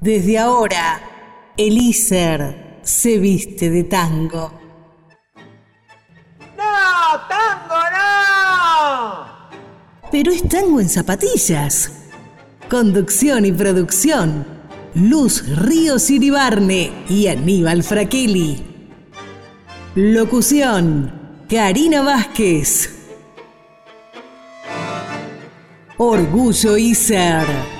Desde ahora, Elíser se viste de tango. ¡No! ¡Tango no! Pero es tango en zapatillas. Conducción y producción. Luz Ríos Iribarne y Aníbal Fraquelli. Locución. Karina Vázquez. Orgullo Iser. Pugliese,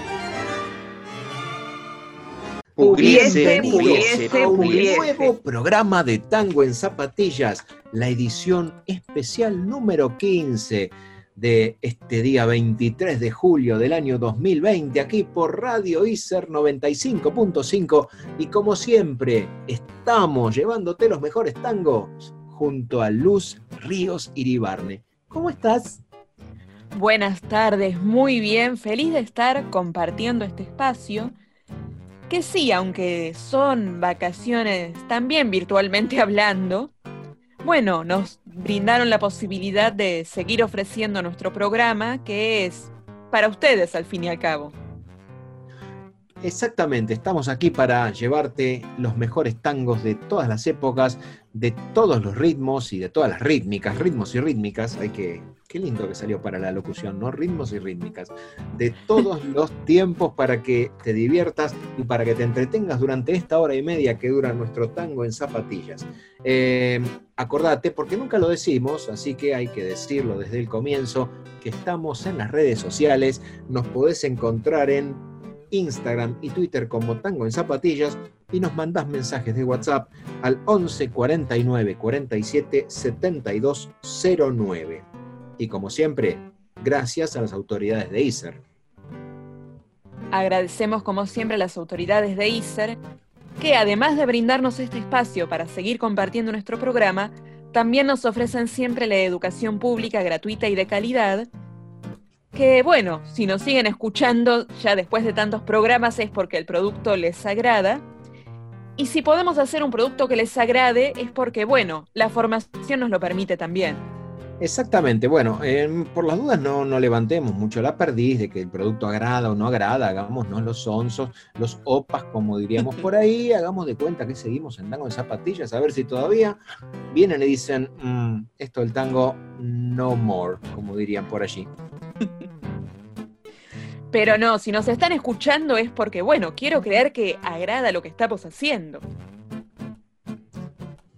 Pugliese, pugliese, un Pugliese. nuevo programa de Tango en Zapatillas, la edición especial número 15 de este día 23 de julio del año 2020, aquí por Radio ICER 95.5 y como siempre estamos llevándote los mejores tangos junto a Luz Ríos Iribarne. ¿Cómo estás? Buenas tardes, muy bien, feliz de estar compartiendo este espacio. Que sí, aunque son vacaciones también virtualmente hablando, bueno, nos brindaron la posibilidad de seguir ofreciendo nuestro programa, que es para ustedes al fin y al cabo. Exactamente, estamos aquí para llevarte los mejores tangos de todas las épocas, de todos los ritmos y de todas las rítmicas, ritmos y rítmicas, hay que, qué lindo que salió para la locución, ¿no? Ritmos y rítmicas, de todos los tiempos para que te diviertas y para que te entretengas durante esta hora y media que dura nuestro tango en zapatillas. Eh, acordate, porque nunca lo decimos, así que hay que decirlo desde el comienzo, que estamos en las redes sociales, nos podés encontrar en Instagram y Twitter como Tango en Zapatillas y nos mandás mensajes de WhatsApp al 11 49 47 72 09. Y como siempre, gracias a las autoridades de ISER. Agradecemos como siempre a las autoridades de ISER, que además de brindarnos este espacio para seguir compartiendo nuestro programa, también nos ofrecen siempre la educación pública gratuita y de calidad, que bueno, si nos siguen escuchando ya después de tantos programas es porque el producto les agrada. Y si podemos hacer un producto que les agrade es porque, bueno, la formación nos lo permite también. Exactamente, bueno, eh, por las dudas no, no levantemos mucho la perdiz de que el producto agrada o no agrada, hagámonos los onzos, los opas, como diríamos por ahí, hagamos de cuenta que seguimos en tango en zapatillas, a ver si todavía vienen y dicen, "Mm, esto del tango no more, como dirían por allí. Pero no, si nos están escuchando es porque, bueno, quiero creer que agrada lo que estamos haciendo.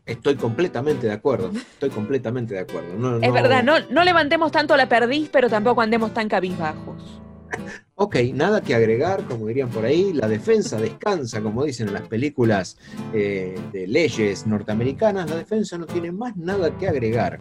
Estoy completamente de acuerdo, estoy completamente de acuerdo. No, Es no- verdad, no, no levantemos tanto la perdiz, pero tampoco andemos tan cabizbajos. Ok, nada que agregar, como dirían por ahí, la defensa descansa, como dicen en las películas eh, de leyes norteamericanas, la defensa no tiene más nada que agregar.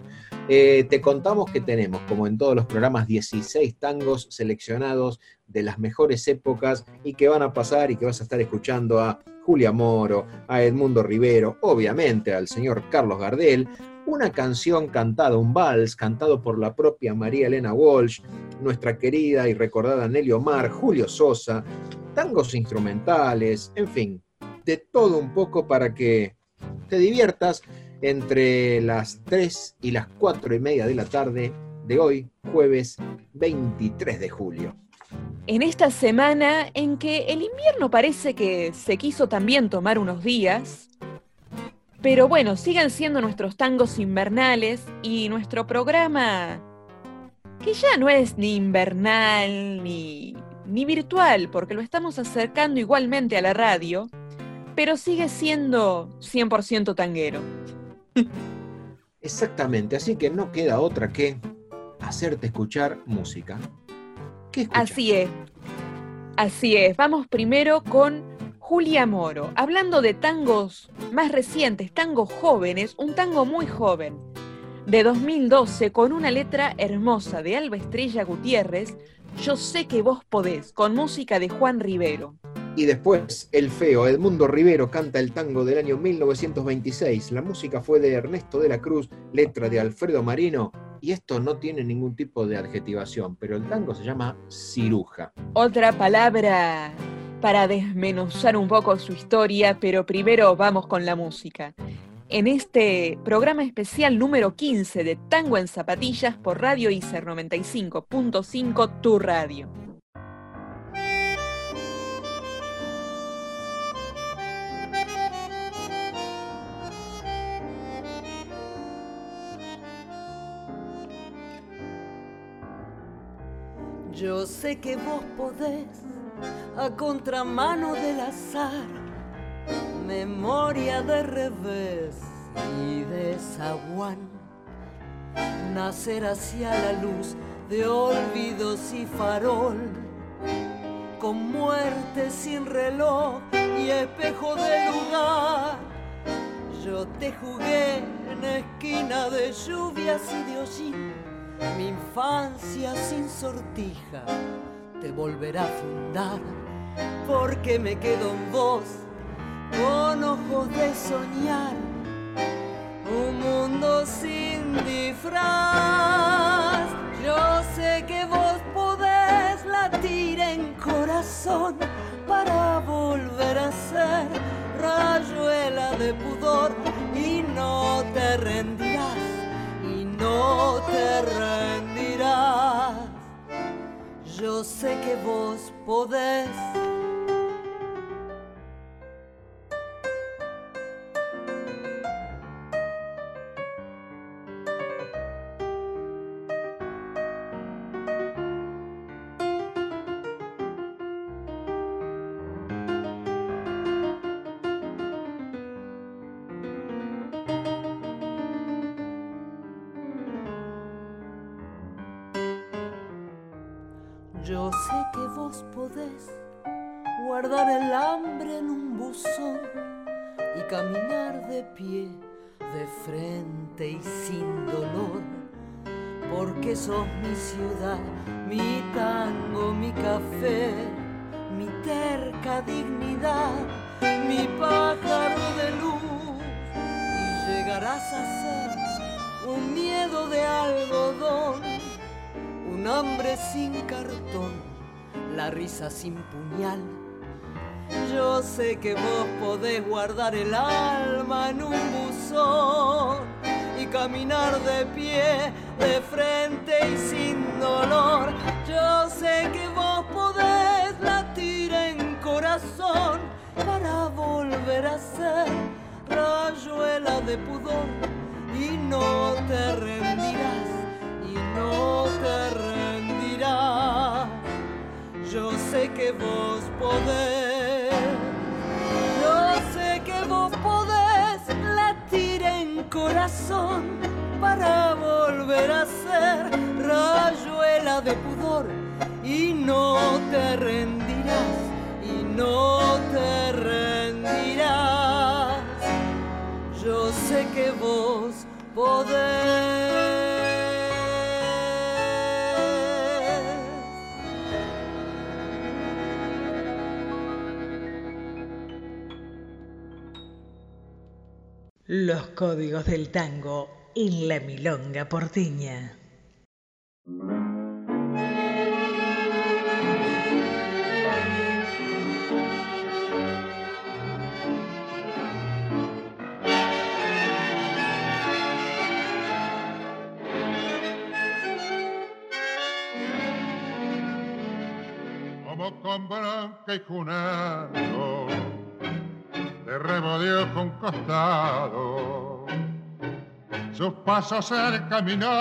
Eh, te contamos que tenemos, como en todos los programas, 16 tangos seleccionados de las mejores épocas y que van a pasar y que vas a estar escuchando a Julia Moro, a Edmundo Rivero, obviamente al señor Carlos Gardel, una canción cantada, un vals cantado por la propia María Elena Walsh, nuestra querida y recordada Nelly Omar, Julio Sosa, tangos instrumentales, en fin, de todo un poco para que te diviertas entre las 3 y las 4 y media de la tarde de hoy, jueves 23 de julio. En esta semana en que el invierno parece que se quiso también tomar unos días, pero bueno, siguen siendo nuestros tangos invernales y nuestro programa, que ya no es ni invernal ni, ni virtual, porque lo estamos acercando igualmente a la radio, pero sigue siendo 100% tanguero. Exactamente, así que no queda otra que hacerte escuchar música. ¿Qué? Así es. Así es. Vamos primero con Julia Moro. Hablando de tangos más recientes, tangos jóvenes, un tango muy joven, de 2012, con una letra hermosa de Alba Estrella Gutiérrez, Yo sé que vos podés, con música de Juan Rivero. Y después, el feo Edmundo Rivero canta el tango del año 1926. La música fue de Ernesto de la Cruz, letra de Alfredo Marino. Y esto no tiene ningún tipo de adjetivación, pero el tango se llama ciruja. Otra palabra para desmenuzar un poco su historia, pero primero vamos con la música. En este programa especial número 15 de Tango en Zapatillas por Radio ICER 95.5, tu radio. Yo sé que vos podés, a contramano del azar, memoria de revés y de zaguán, nacer hacia la luz de olvidos y farol, con muerte sin reloj y espejo de lugar. Yo te jugué en esquina de lluvias y de hollín, mi infancia sin sortija te volverá a fundar, porque me quedo en vos con ojos de soñar, un mundo sin disfraz. Yo sé que vos podés latir en corazón para volver a ser rayuela de pudor y no te no te rendirás. Yo sé que vos podés. Sin puñal. Yo sé que vos podés guardar el alma en un buzón y caminar de pie, de frente y sin dolor. Yo sé que vos podés latir en corazón para volver a ser rayuela de pudor y no te rendirás y no te rendirás. Yo sé que vos podés, yo sé que vos podés latir en corazón para volver a ser rayuela de pudor y no te rendirás y no te rendirás. Yo sé que vos podés. Los códigos del tango en la milonga porteña. como de remodeó con costado, sus pasos han caminado,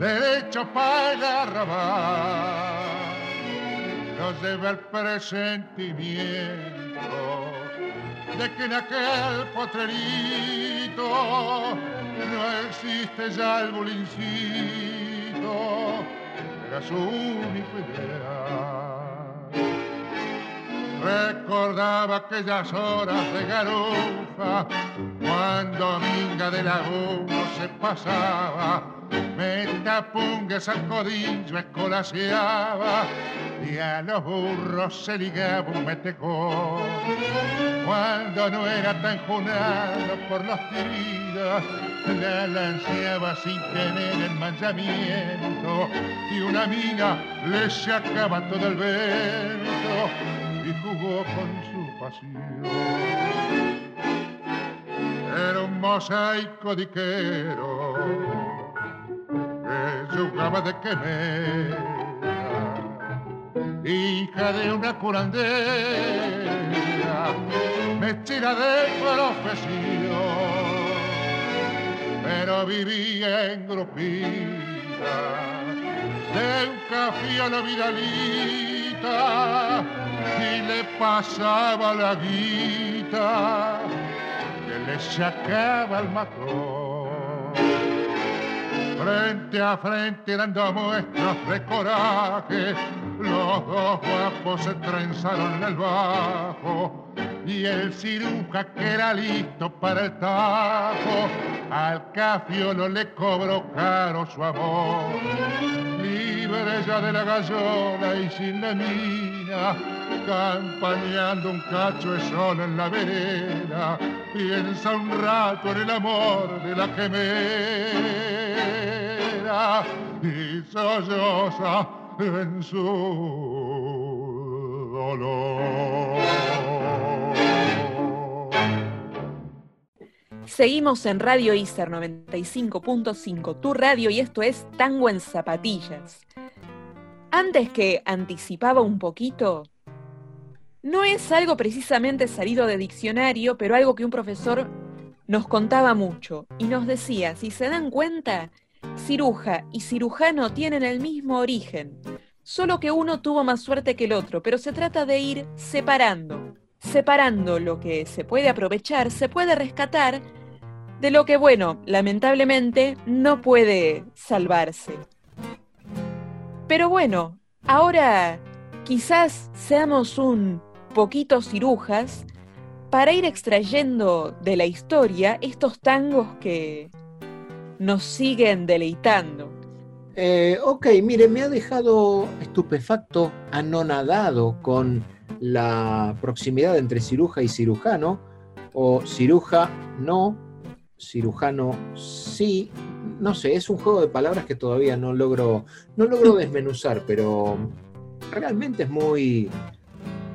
derecho para el arrabal, nos lleva el presentimiento de que en aquel potrerito no existe ya el bulincito era su único ideal. Recordaba aquellas horas de garufa, cuando Minga de Laguno se pasaba, metapungas al codillo escolaseaba, y a los burros se ligaba un metecón. Cuando no era tan junado por los tiros, la lanceaba sin tener el manchamiento y una mina le sacaba todo el vento con su pasión. Era un mosaico diquero que jugaba de quemera, hija de una curandera, mechera de profesión pero vivía en grupito de un café a la vidalita y le pasaba la guita que le sacaba el matón. Frente a frente dando muestras de coraje, los dos guapos se trenzaron en el bajo y el ciruja que era listo para el tajo, al cafiolo le cobró caro su amor. Libre ya de la gallola y sin la mina, campañando un cacho de sol en la vereda, piensa un rato en el amor de la gemela y solloza en su dolor. Seguimos en Radio ICER 95.5, tu radio, y esto es Tango en Zapatillas. Antes que anticipaba un poquito, no es algo precisamente salido de diccionario, pero algo que un profesor nos contaba mucho y nos decía, si se dan cuenta, ciruja y cirujano tienen el mismo origen, solo que uno tuvo más suerte que el otro, pero se trata de ir separando, separando lo que se puede aprovechar, se puede rescatar, de lo que, bueno, lamentablemente no puede salvarse. Pero bueno, ahora quizás seamos un poquito cirujas para ir extrayendo de la historia estos tangos que nos siguen deleitando. Eh, ok, mire, me ha dejado estupefacto, anonadado con la proximidad entre ciruja y cirujano, o ciruja no, cirujano sí. No sé, es un juego de palabras que todavía no logro, no logro desmenuzar, pero realmente es muy,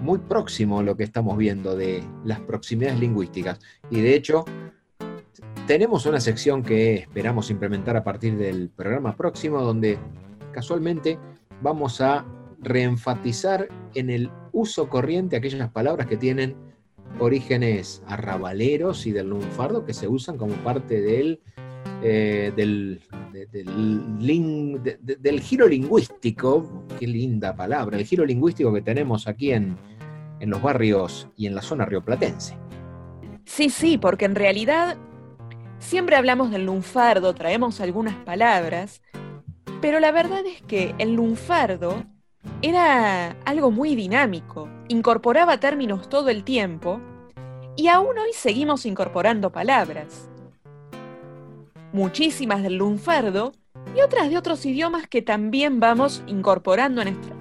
muy próximo lo que estamos viendo de las proximidades lingüísticas. Y de hecho, tenemos una sección que esperamos implementar a partir del programa próximo, donde casualmente vamos a reenfatizar en el uso corriente aquellas palabras que tienen orígenes arrabaleros y del lunfardo que se usan como parte del, eh, del, del, giro lingüístico, qué linda palabra, el giro lingüístico que tenemos aquí en, en los barrios y en la zona rioplatense. Sí, sí, porque en realidad siempre hablamos del lunfardo, traemos algunas palabras, pero la verdad es que el lunfardo era algo muy dinámico, incorporaba términos todo el tiempo y aún hoy seguimos incorporando palabras. Muchísimas del lunfardo y otras de otros idiomas que también vamos incorporando a nuestra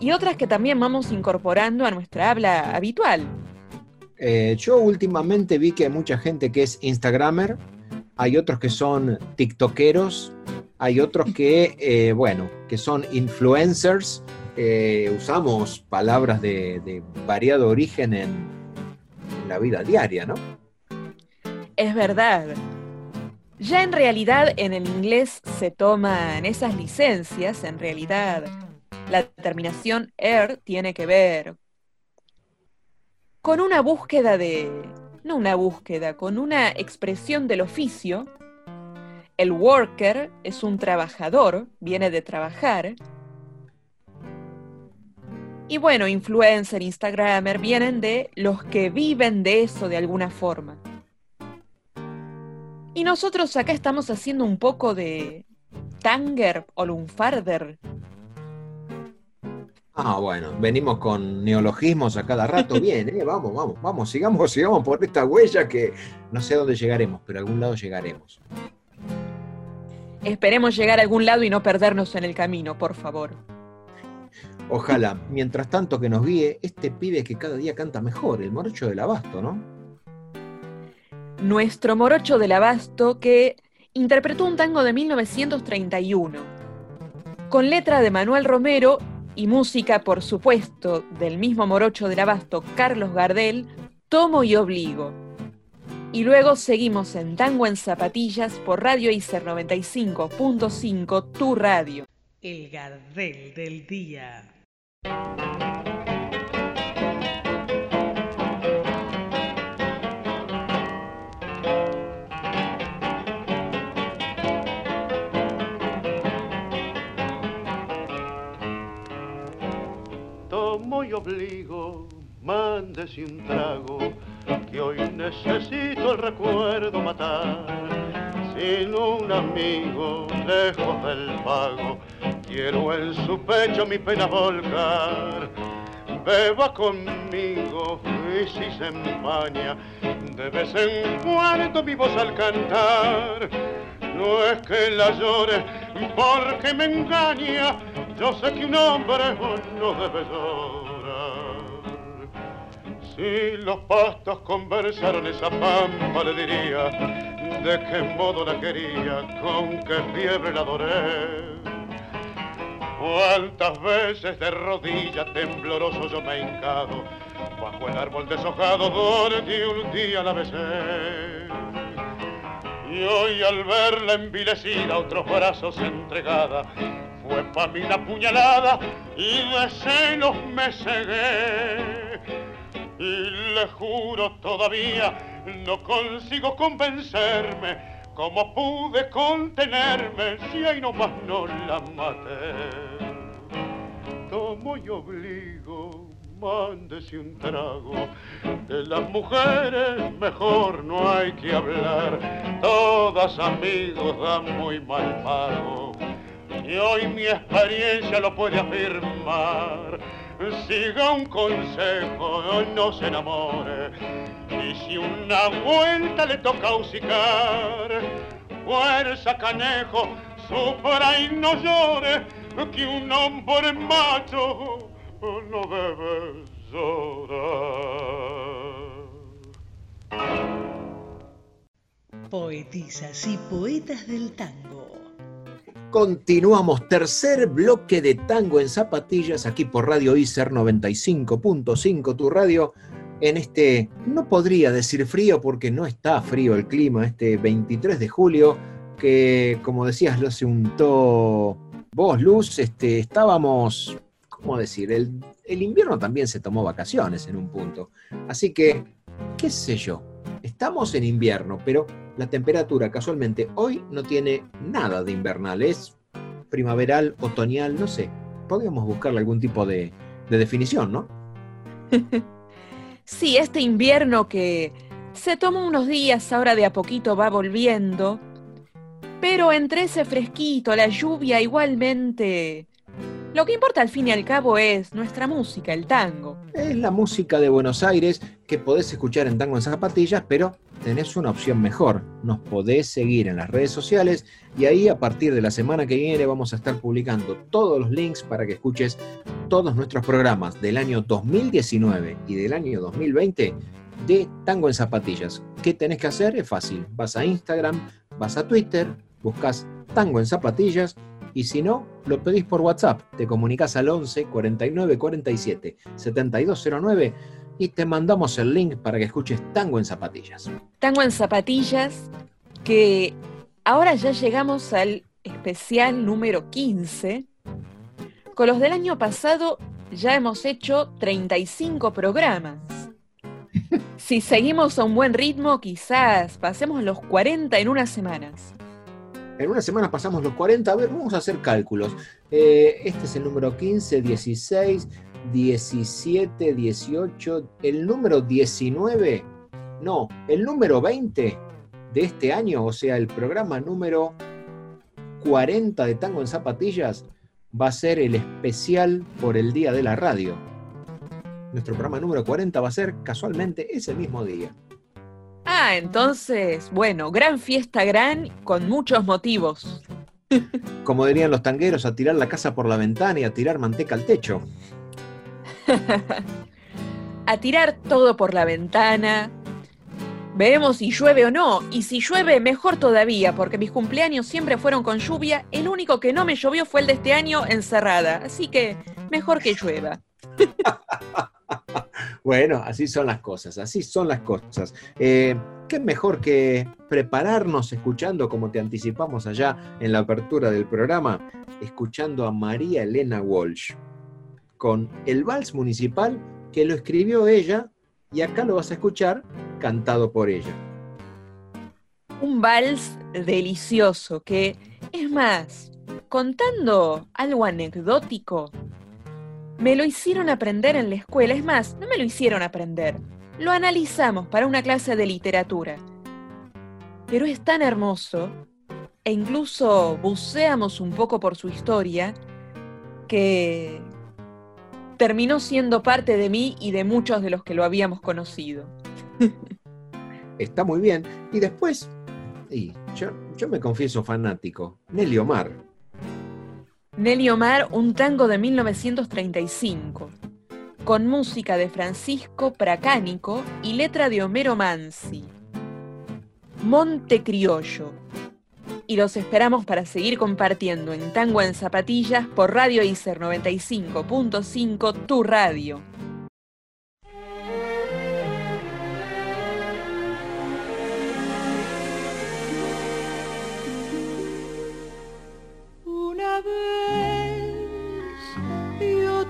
y otras que también vamos incorporando a nuestra habla habitual. Eh, yo últimamente vi que hay mucha gente que es Instagramer, hay otros que son TikTokeros, hay otros que, eh, bueno, que son influencers. Eh, usamos palabras de, variado origen en, en la vida diaria, ¿no? Es verdad. Ya en realidad en el inglés se toman esas licencias, en realidad la terminación er tiene que ver con una búsqueda de, no una búsqueda, con una expresión del oficio el worker es un trabajador, viene de trabajar. Y bueno, influencer, instagramer, vienen de los que viven de eso de alguna forma. Y nosotros acá estamos haciendo un poco de tanger o lunfarder. Ah, bueno, venimos con neologismos a cada rato. Bien, ¿eh? vamos, vamos, vamos, sigamos, sigamos por esta huella que no sé a dónde llegaremos, pero a algún lado llegaremos. Esperemos llegar a algún lado y no perdernos en el camino, por favor. Ojalá, mientras tanto que nos guíe este pibe que cada día canta mejor, el morocho del abasto, ¿no? Nuestro morocho del abasto que interpretó un tango de 1931, con letra de Manuel Romero y música, por supuesto, del mismo morocho del abasto, Carlos Gardel, Tomo y Obligo. Y luego seguimos en Tango en Zapatillas por Radio ICER 95.5, tu radio. El Gardel del Día. Tomo y obligo, mande sin trago que hoy necesito el recuerdo matar. Sin un amigo, lejos del pago, quiero en su pecho mi pena volcar. Beba conmigo y si se empaña, de vez en cuando mi voz al cantar. No es que la llore porque me engaña, yo sé que un hombre no debe llorar. Si los pastos conversaron esa pampa le diría de qué modo la quería, con qué fiebre la adoré. Cuántas veces de rodillas tembloroso yo me he hincado bajo el árbol deshojado donde un día la besé. Y hoy al verla envilecida otros brazos entregada, fue pa' mí la puñalada y de celos me cegué. Y le juro todavía, no consigo convencerme cómo pude contenerme si ahí nomás no la maté. Tomo y obligo, mándese un trago. De las mujeres mejor no hay que hablar, todas amigos dan muy mal pago. Y hoy mi experiencia lo puede afirmar. Siga un consejo, no se enamore. Y si una vuelta le toca hocicar, fuerza canejo, sufra y no llore, que un hombre macho no debe llorar. Poetisas y poetas del tango. Continuamos, tercer bloque de tango en zapatillas, aquí por Radio ICER 95.5, tu radio, en este, no podría decir frío porque no está frío el clima, este 23 de julio, que como decías, lo hace un to vos, Luz, este, estábamos, ¿cómo decir? El, el invierno también se tomó vacaciones en un punto. Así que, qué sé yo, estamos en invierno, pero la temperatura casualmente hoy no tiene nada de invernal, es primaveral, otoñal, no sé. Podríamos buscarle algún tipo de, de definición, ¿no? Sí, este invierno que se tomó unos días, ahora de a poquito va volviendo, pero entre ese fresquito, la lluvia igualmente... Lo que importa al fin y al cabo es nuestra música, el tango. Es la música de Buenos Aires que podés escuchar en Tango en Zapatillas, pero tenés una opción mejor. Nos podés seguir en las redes sociales y ahí a partir de la semana que viene vamos a estar publicando todos los links para que escuches todos nuestros programas del año 2019 y del año 2020 de Tango en Zapatillas. ¿Qué tenés que hacer? Es fácil. Vas a Instagram, vas a Twitter, buscas Tango en Zapatillas y si no, lo pedís por WhatsApp. Te comunicas al 11 49 47 7209 y te mandamos el link para que escuches Tango en Zapatillas. Tango en zapatillas, que ahora ya llegamos al especial número 15. Con los del año pasado ya hemos hecho 35 programas. Si seguimos a un buen ritmo, quizás pasemos los 40 en unas semanas. En una semana pasamos los 40. A ver, vamos a hacer cálculos. Eh, este es el número 15, 16, 17, 18. El número 19, no, el número 20 de este año, o sea, el programa número 40 de Tango en Zapatillas, va a ser el especial por el Día de la Radio. Nuestro programa número 40 va a ser casualmente ese mismo día. Ah, entonces, bueno, gran fiesta gran con muchos motivos. Como dirían los tangueros, a tirar la casa por la ventana y a tirar manteca al techo. a tirar todo por la ventana. Veremos si llueve o no. Y si llueve, mejor todavía, porque mis cumpleaños siempre fueron con lluvia. El único que no me llovió fue el de este año encerrada. Así que mejor que llueva. Bueno, así son las cosas, así son las cosas. Eh, ¿Qué mejor que prepararnos escuchando, como te anticipamos allá en la apertura del programa, escuchando a María Elena Walsh con el vals municipal que lo escribió ella y acá lo vas a escuchar cantado por ella. Un vals delicioso que, es más, contando algo anecdótico, Me lo hicieron aprender en la escuela, es más, no me lo hicieron aprender, lo analizamos para una clase de literatura. Pero es tan hermoso, e incluso buceamos un poco por su historia, que terminó siendo parte de mí y de muchos de los que lo habíamos conocido. Está muy bien. Y después, y yo, me confieso fanático, Nelly Omar. Nelly Omar, un tango de 1935, con música de Francisco Pracánico y letra de Homero Mansi. Monte Criollo, y los esperamos para seguir compartiendo en Tango en Zapatillas por Radio ICER 95.5, tu radio.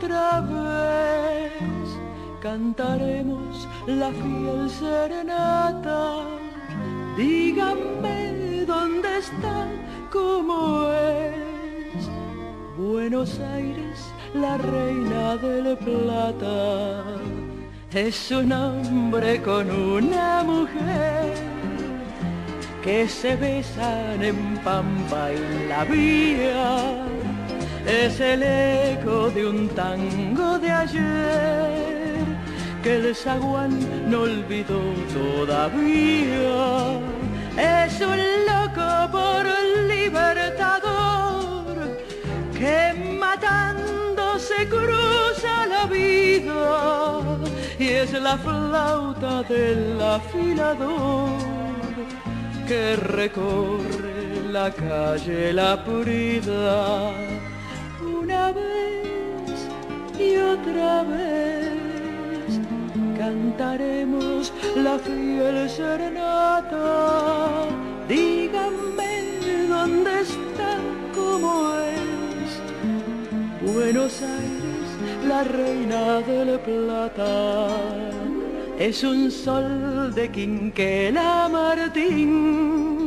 Otra vez cantaremos la fiel serenata. Díganme dónde está, como es. Buenos Aires, la reina del plata, es un hombre con una mujer que se besan en Pampa y la vía. Es el eco de un tango de ayer que el zaguán no olvidó todavía. Es un loco por libertador que matando se cruza la vida y es la flauta del afilador que recorre la calle La Purida vez y otra vez cantaremos la fiel serenata. Díganme dónde está, cómo es. Buenos Aires, la reina del plata. Es un sol de Quinquela Martín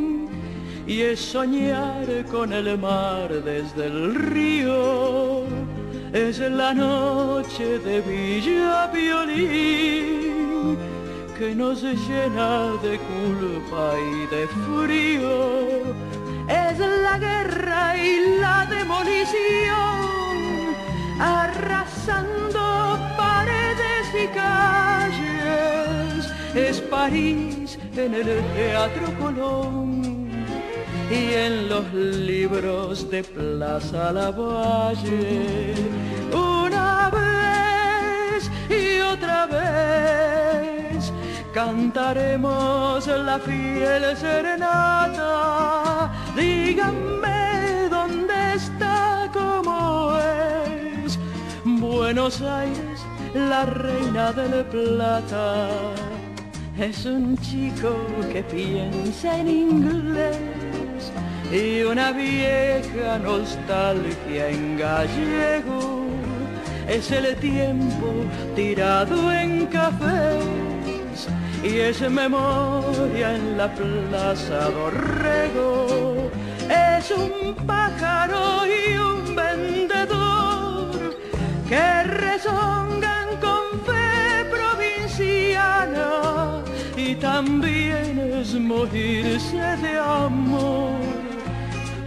y es soñar con el mar desde el río es la noche de Villa Violín que nos llena de culpa y de frío. Es la guerra y la demolición arrasando paredes y calles. Es París en el Teatro Colón y en los libros de Plaza Lavalle. Una vez y otra vez cantaremos la fiel serenata. Díganme dónde está, cómo es. Buenos Aires, la reina del plata. Es un chico que piensa en inglés y una vieja nostalgia en gallego. Es el tiempo tirado en cafés y es memoria en la plaza Dorrego. Es un pájaro y un vendedor que rezongan con fe provinciana y también es morirse de amor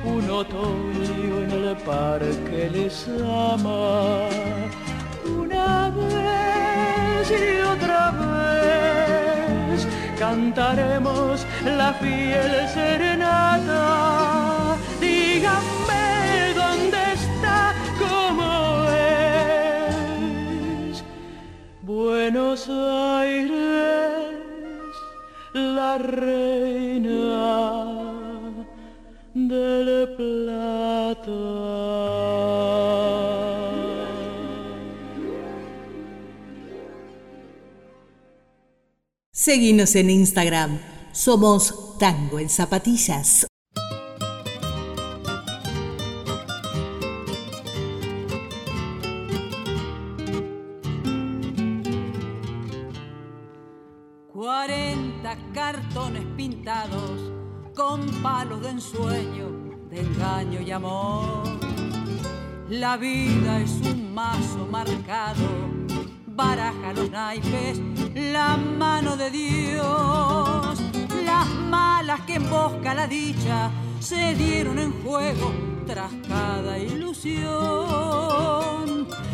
un otoño en el parque les ama. Una vez y otra vez cantaremos la fiel serenata. Díganme dónde está, cómo es. Buenos Aires, la reina del plata. Seguimos en Instagram. Somos Tango en Zapatillas. Cuarenta cartones pintados con palos de ensueño, engaño y amor. La vida es un mazo marcado, baraja los naipes, la mano de Dios. Las malas que embosca la dicha se dieron en juego tras cada ilusión.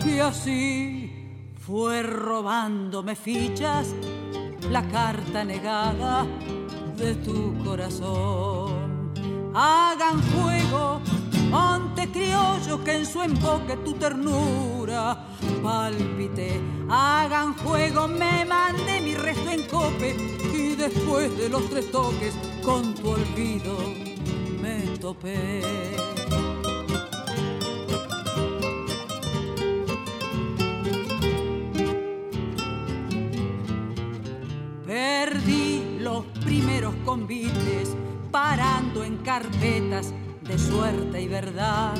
Y así fue robándome fichas la carta negada de tu corazón. Hagan juego, monte criollo, que en su emboque tu ternura palpite. Hagan juego, me mande mi resto en cope y después de los tres toques con tu olvido me topé. Perdí los primeros convites parando en carpetas de suerte y verdad.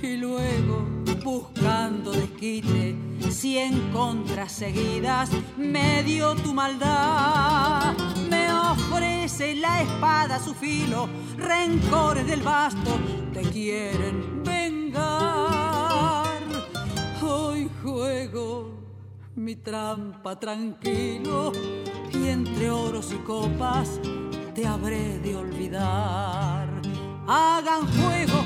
Y luego buscando desquite, cien contras seguidas, me dio tu maldad. Me ofrece la espada su filo, rencores del basto te quieren vengar. Hoy juego mi trampa tranquilo y entre oros y copas te habré de olvidar. Hagan juego,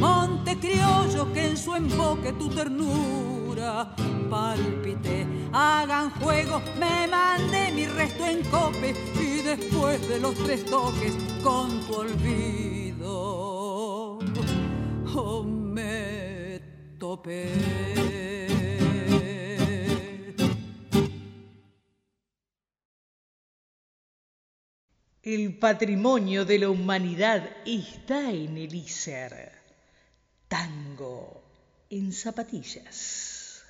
monte criollo, que en su emboque tu ternura palpite. Hagan juego, me mande mi resto en cope y después de los tres toques con tu olvido oh, me topé. El patrimonio de la humanidad está en el ISER. Tango en zapatillas.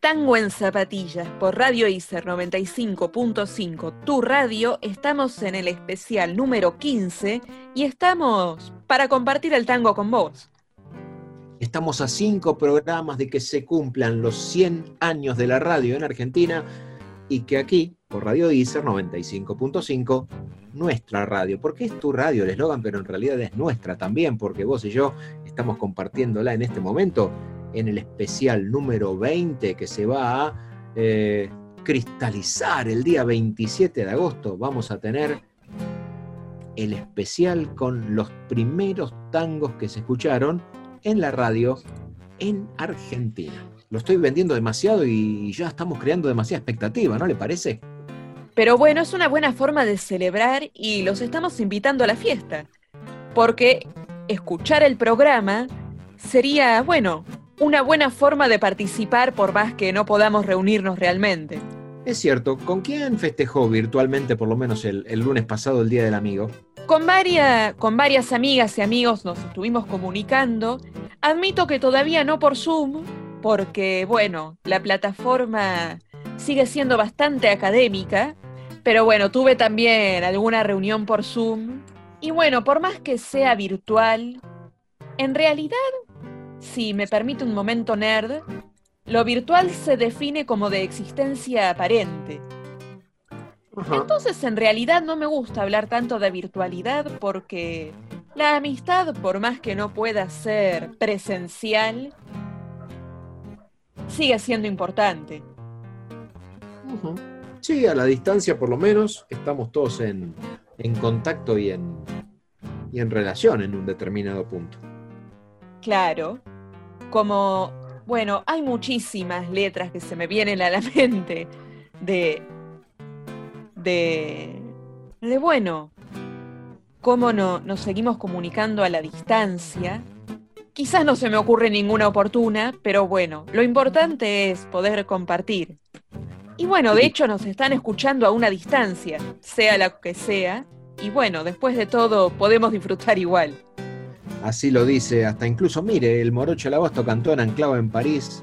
Tango en zapatillas por Radio ISER 95.5, tu radio. Estamos en el especial número 15 y estamos para compartir el tango con vos. Estamos a cinco programas de que se cumplan los 100 años de la radio en Argentina y que aquí, por Radio ISER 95.5, nuestra radio, porque es tu radio el eslogan, pero en realidad es nuestra también, porque vos y yo estamos compartiéndola en este momento en el especial número 20 que se va a eh, cristalizar el día 27 de agosto. Vamos a tener el especial con los primeros tangos que se escucharon en la radio en Argentina. Lo estoy vendiendo demasiado y ya estamos creando demasiada expectativa, ¿no le parece? Pero bueno, es una buena forma de celebrar y los estamos invitando a la fiesta. Porque escuchar el programa sería, bueno, una buena forma de participar por más que no podamos reunirnos realmente. Es cierto, ¿con quién festejó virtualmente por lo menos el, el lunes pasado el Día del Amigo? Con, varias, con varias amigas y amigos nos estuvimos comunicando. Admito que todavía no por Zoom, porque, bueno, la plataforma sigue siendo bastante académica, pero bueno, tuve también alguna reunión por Zoom. Y bueno, por más que sea virtual, en realidad, si me permite un momento nerd, lo virtual se define como de existencia aparente. Entonces, en realidad no me gusta hablar tanto de virtualidad porque la amistad, por más que no pueda ser presencial, sigue siendo importante. Sí, a la distancia por lo menos estamos todos en, contacto y en, y en relación en un determinado punto. Claro, como, bueno, hay muchísimas letras que se me vienen a la mente de, de, de bueno, cómo no, nos seguimos comunicando a la distancia. Quizás no se me ocurre ninguna oportuna, pero bueno, lo importante es poder compartir. Y bueno, de hecho nos están escuchando a una distancia, sea la que sea, y bueno, después de todo podemos disfrutar igual. Así lo dice, hasta incluso, mire, el Morocho Lagosto cantó en Anclavo en París,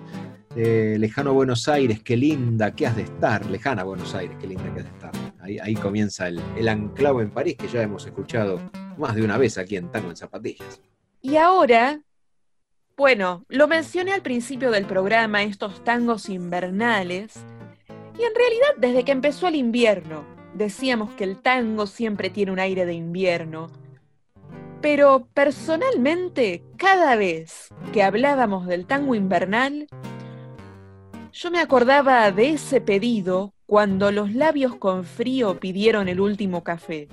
eh, lejano Buenos Aires, qué linda que has de estar, lejana Buenos Aires, qué linda que has de estar. Ahí, comienza el, el Anclavo en París, que ya hemos escuchado más de una vez aquí en Tango en Zapatillas. Y ahora, bueno, lo mencioné al principio del programa, estos tangos invernales, y en realidad, desde que empezó el invierno, decíamos que el tango siempre tiene un aire de invierno. Pero personalmente, cada vez que hablábamos del tango invernal, yo me acordaba de ese pedido cuando los labios con frío pidieron el último café.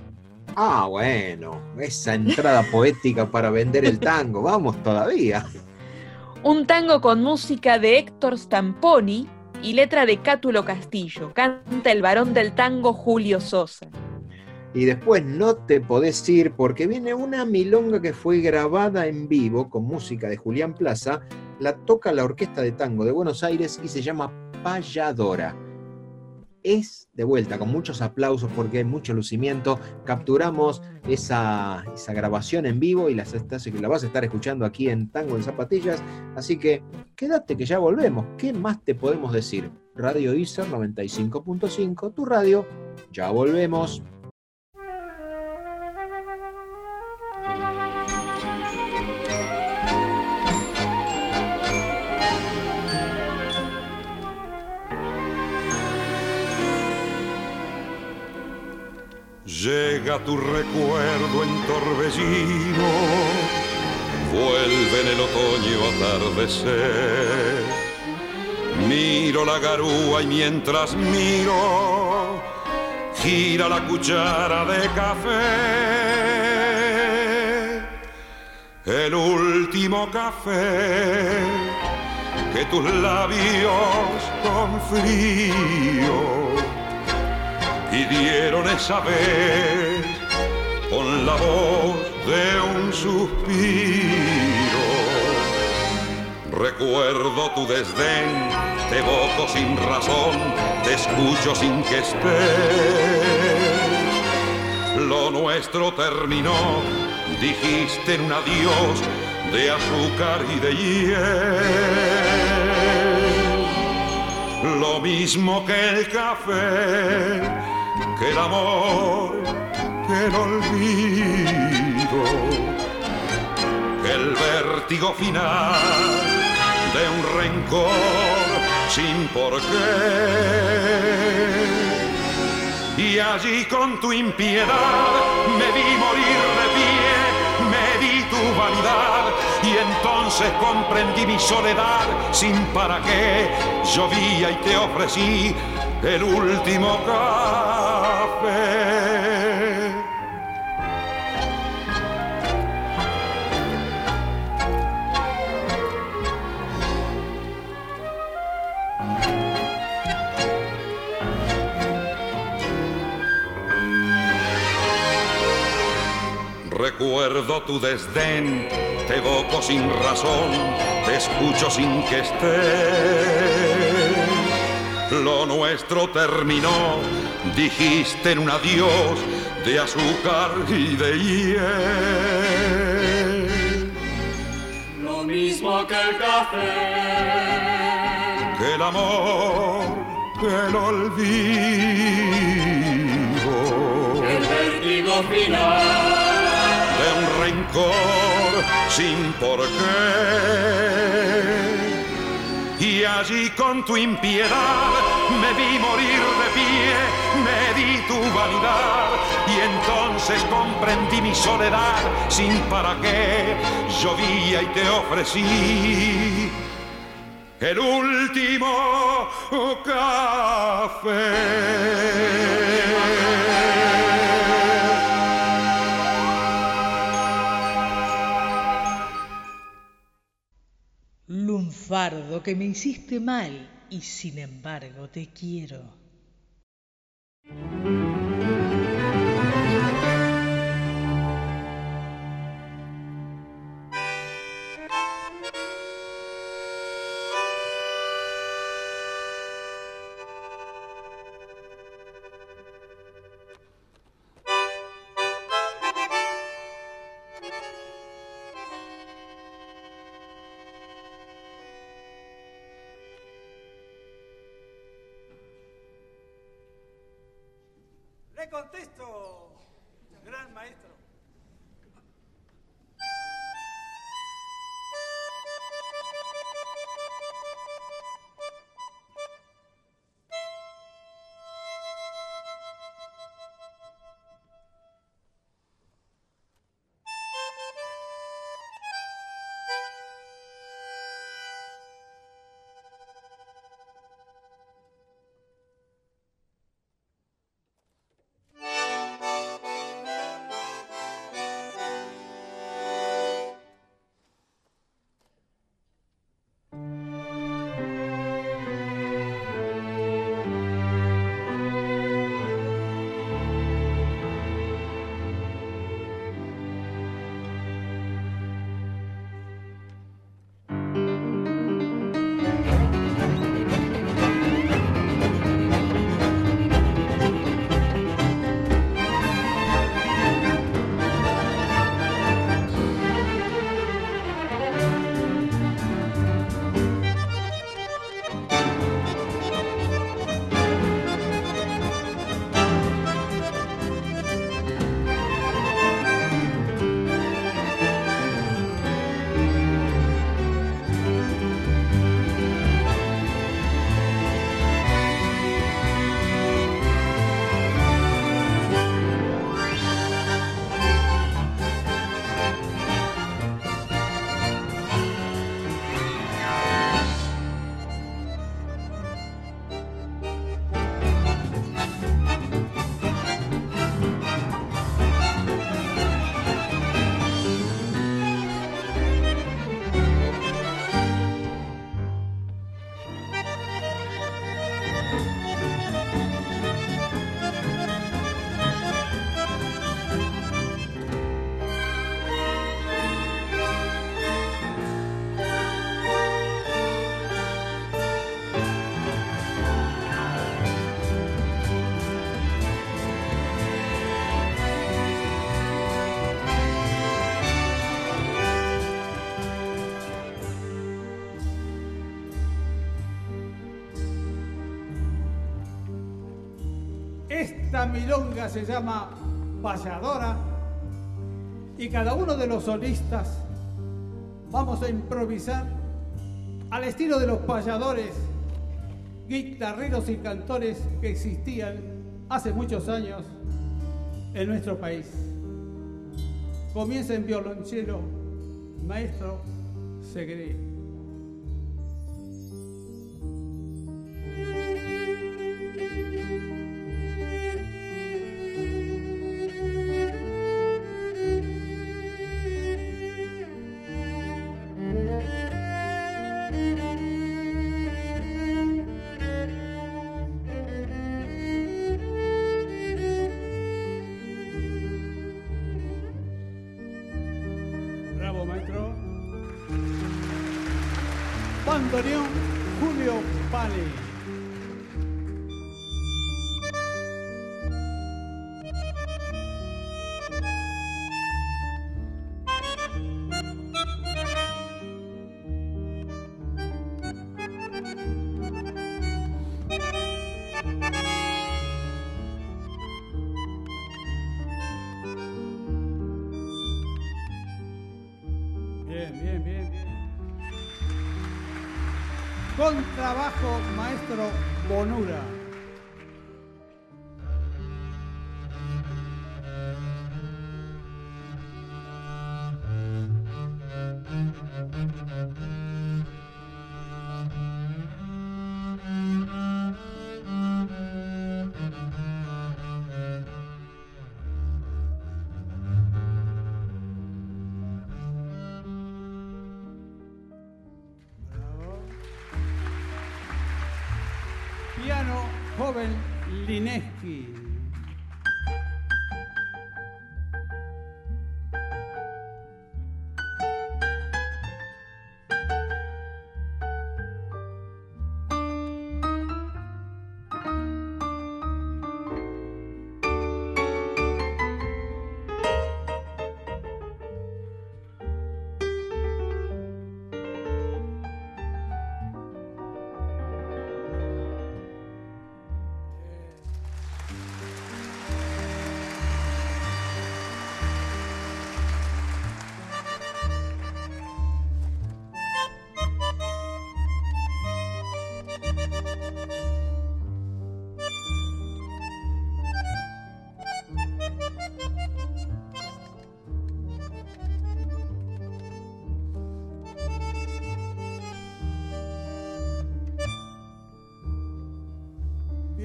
Ah, bueno, esa entrada poética para vender el tango, vamos todavía. Un tango con música de Héctor Stamponi y letra de Cátulo Castillo. Canta el varón del tango Julio Sosa. Y después no te podés ir porque viene una milonga que fue grabada en vivo con música de Julián Plaza, la toca la Orquesta de Tango de Buenos Aires y se llama Payadora. Es de vuelta, con muchos aplausos porque hay mucho lucimiento. Capturamos esa, esa grabación en vivo y la, vas a estar escuchando aquí en Tango en Zapatillas. Así que quédate que ya volvemos. ¿Qué más te podemos decir? Radio ISER 95.5, tu radio. Ya volvemos. Tu recuerdo en torbellino, vuelve en el otoño atardecer. Miro la garúa y mientras miro, gira la cuchara de café. El último café que tus labios con frío pidieron esa vez con la voz de un suspiro. Recuerdo tu desdén, te evoco sin razón, te escucho sin que estés. Lo nuestro terminó, dijiste un adiós de azúcar y de hiel. Lo mismo que el café que el amor, que el olvido, el vértigo final de un rencor sin por qué. Y allí con tu impiedad me vi morir de pie, me di tu vanidad y entonces comprendí mi soledad sin para qué. Llovía y te ofrecí el último café. Recuerdo tu desdén, te evoco sin razón, te escucho sin que estés. Lo nuestro terminó, dijiste en un adiós de azúcar y de hiel. Lo mismo que el café, que el amor, que el olvido, el vértigo final sin por qué y allí con tu impiedad me vi morir de pie, me di tu vanidad y entonces comprendí mi soledad sin para qué llovía y te ofrecí el último café. Lunfardo que me hiciste mal y sin embargo te quiero. Milonga se llama Payadora y cada uno de los solistas vamos a improvisar al estilo de los payadores, guitarreros y cantores que existían hace muchos años en nuestro país. Comienza en violonchelo, maestro Segre.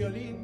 violín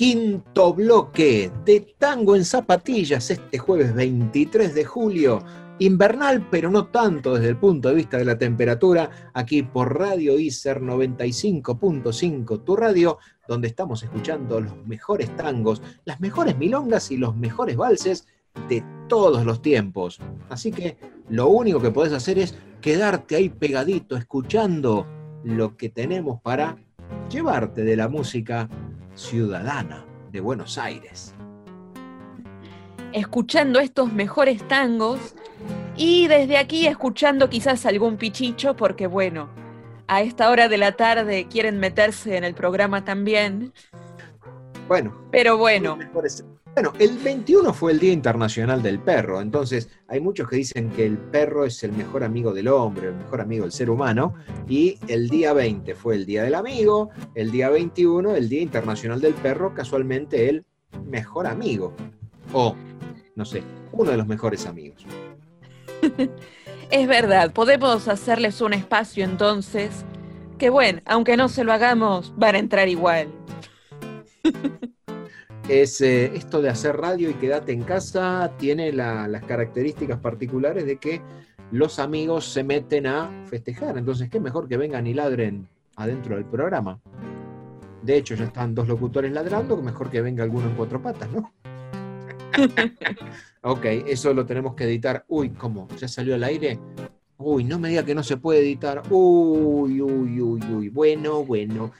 quinto bloque de Tango en Zapatillas este jueves 23 de julio. Invernal, pero no tanto desde el punto de vista de la temperatura, aquí por Radio ICER 95.5, tu radio, donde estamos escuchando los mejores tangos, las mejores milongas y los mejores valses de todos los tiempos. Así que lo único que podés hacer es quedarte ahí pegadito, escuchando lo que tenemos para llevarte de la música ciudadana. de Buenos Aires. Escuchando estos mejores tangos y desde aquí escuchando quizás algún pichicho porque bueno, a esta hora de la tarde quieren meterse en el programa también. Bueno. Pero bueno. Bueno, el 21 fue el Día Internacional del Perro, entonces hay muchos que dicen que el perro es el mejor amigo del hombre, el mejor amigo del ser humano, y el día 20 fue el Día del Amigo, el día 21 el Día Internacional del Perro, casualmente el mejor amigo, o, no sé, uno de los mejores amigos. Es verdad, podemos hacerles un espacio entonces, que bueno, aunque no se lo hagamos, van a entrar igual. Es, eh, esto de hacer radio y quedarte en casa tiene las características particulares de que los amigos se meten a festejar. Entonces, qué mejor que vengan y ladren adentro del programa. De hecho, ya están dos locutores ladrando, mejor que venga alguno en cuatro patas, ¿no? ok, eso lo tenemos que editar. Uy, ¿cómo? ¿Ya salió al aire? Uy, no me diga que no se puede editar. Uy, uy, uy, uy. Bueno, bueno.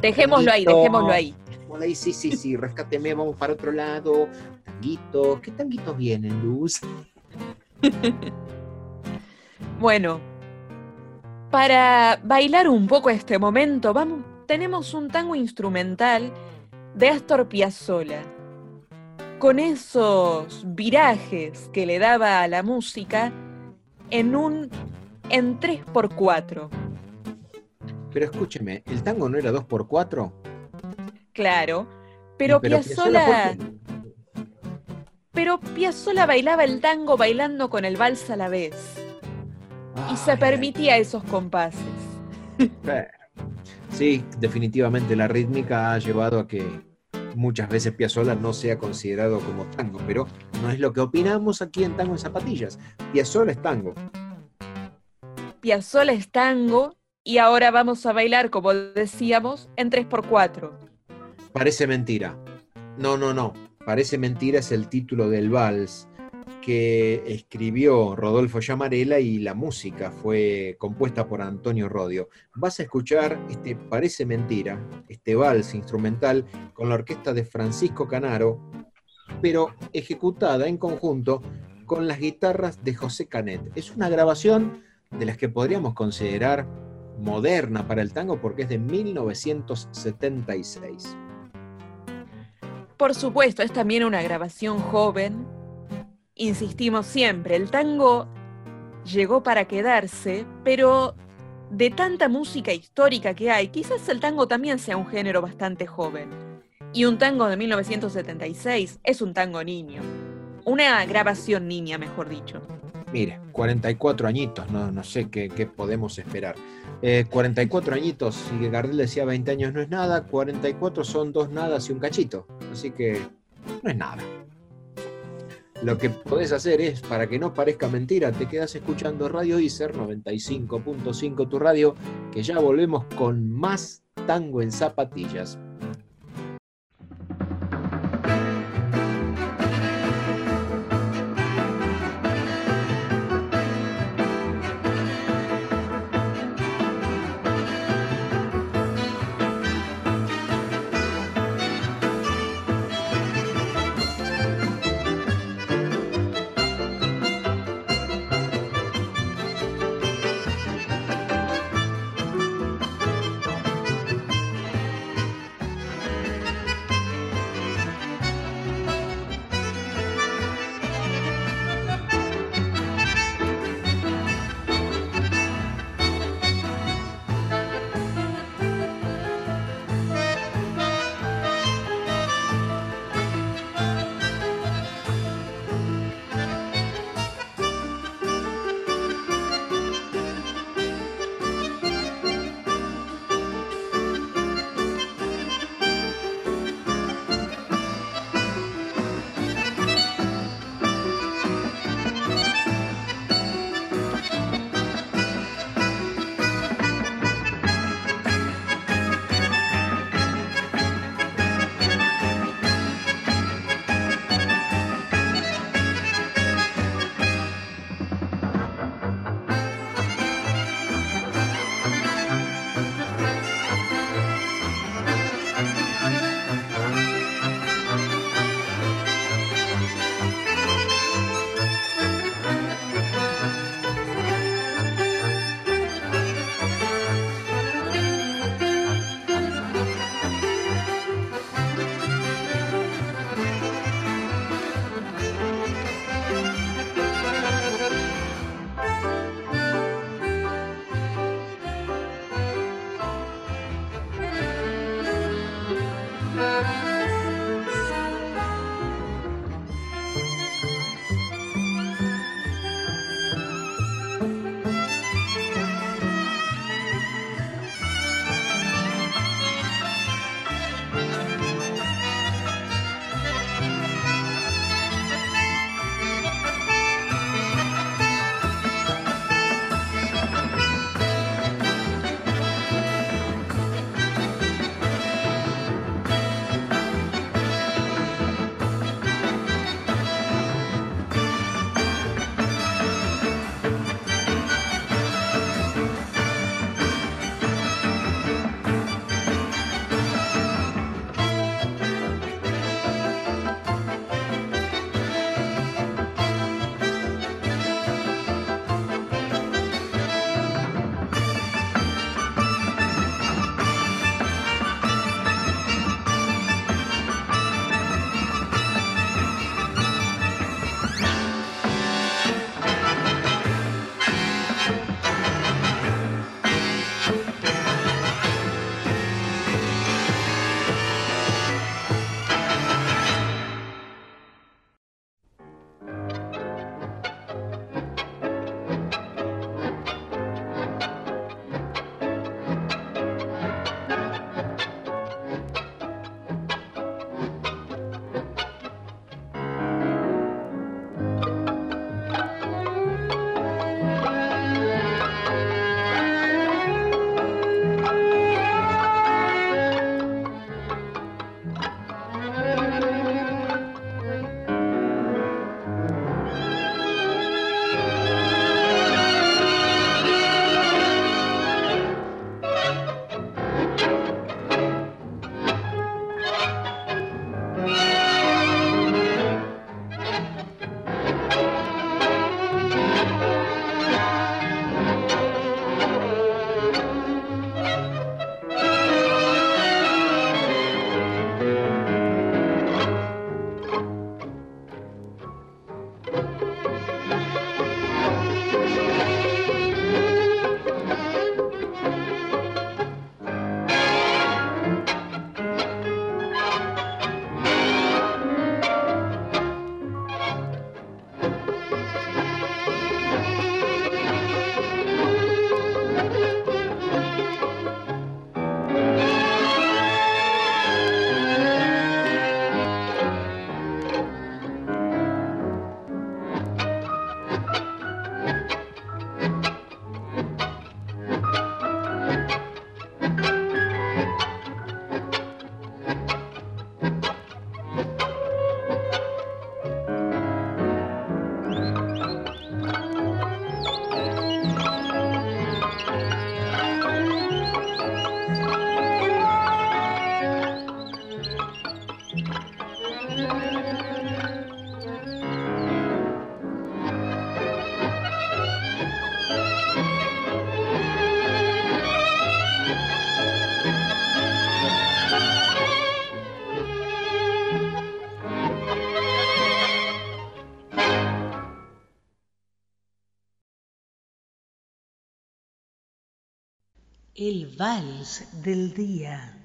dejémoslo ahí, dejémoslo ahí. ahí. Sí, sí, sí, rescáteme, vamos para otro lado. Tanguitos, ¿qué tanguitos vienen, Luz? bueno, para bailar un poco este momento, vamos, tenemos un tango instrumental de Astor Piazzolla con esos virajes que le daba a la música en un en 3x4. Pero escúcheme, ¿el tango no era 2x4? Claro, pero, pero Piazzolla... Pero Piazzolla bailaba el tango bailando con el vals a la vez. y se permitía esos compases. Sí, definitivamente la rítmica ha llevado a que muchas veces Piazzolla no sea considerado como tango, pero no es lo que opinamos aquí en Tango en Zapatillas. Piazzolla es tango. Piazzolla es tango y ahora vamos a bailar, como decíamos, en 3x4. Parece mentira. No, no, no. Parece mentira es el título del vals que escribió Rodolfo Llamarela y la música fue compuesta por Antonio Rodio. Vas a escuchar este Parece Mentira, este vals instrumental con la orquesta de Francisco Canaro, pero ejecutada en conjunto con las guitarras de José Canet. Es una grabación de las que podríamos considerar moderna para el tango porque es de 1976. Por supuesto, es también una grabación joven, insistimos siempre, el tango llegó para quedarse, pero de tanta música histórica que hay, quizás el tango también sea un género bastante joven. Y un tango de 1976 es un tango niño. Una grabación niña, mejor dicho. Mire, 44 añitos, no, no sé qué, podemos esperar. 44 eh, añitos, y Gardel decía 20 años no es nada, 44 son dos nadas y un cachito. Así que no es nada. Lo que podés hacer es, para que no parezca mentira, te quedas escuchando Radio Iser 95.5 tu radio, que ya volvemos con más tango en zapatillas. El vals del día.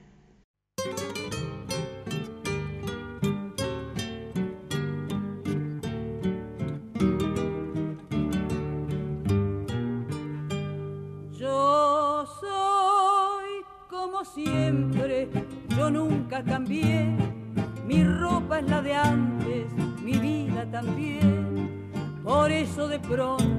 Yo soy como siempre, yo nunca cambié. Mi ropa es la de antes, mi vida también. Por eso de pronto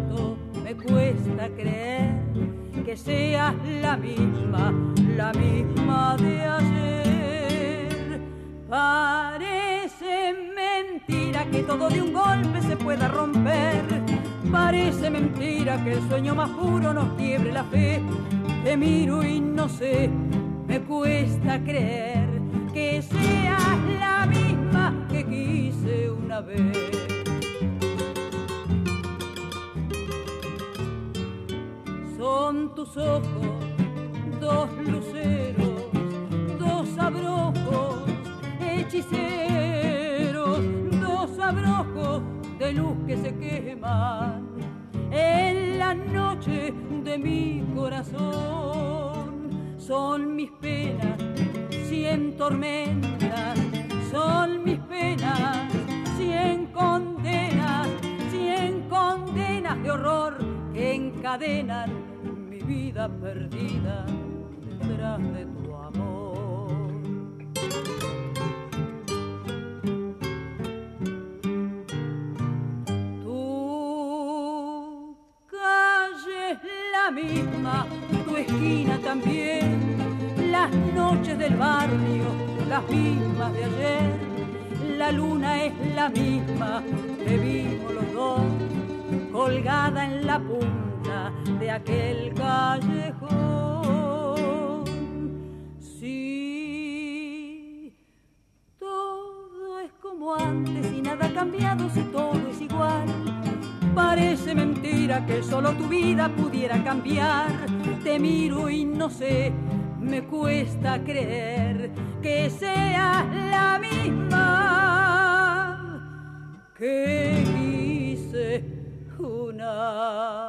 que solo tu vida pudiera cambiar. Te miro y no sé, me cuesta creer que seas la misma que quise una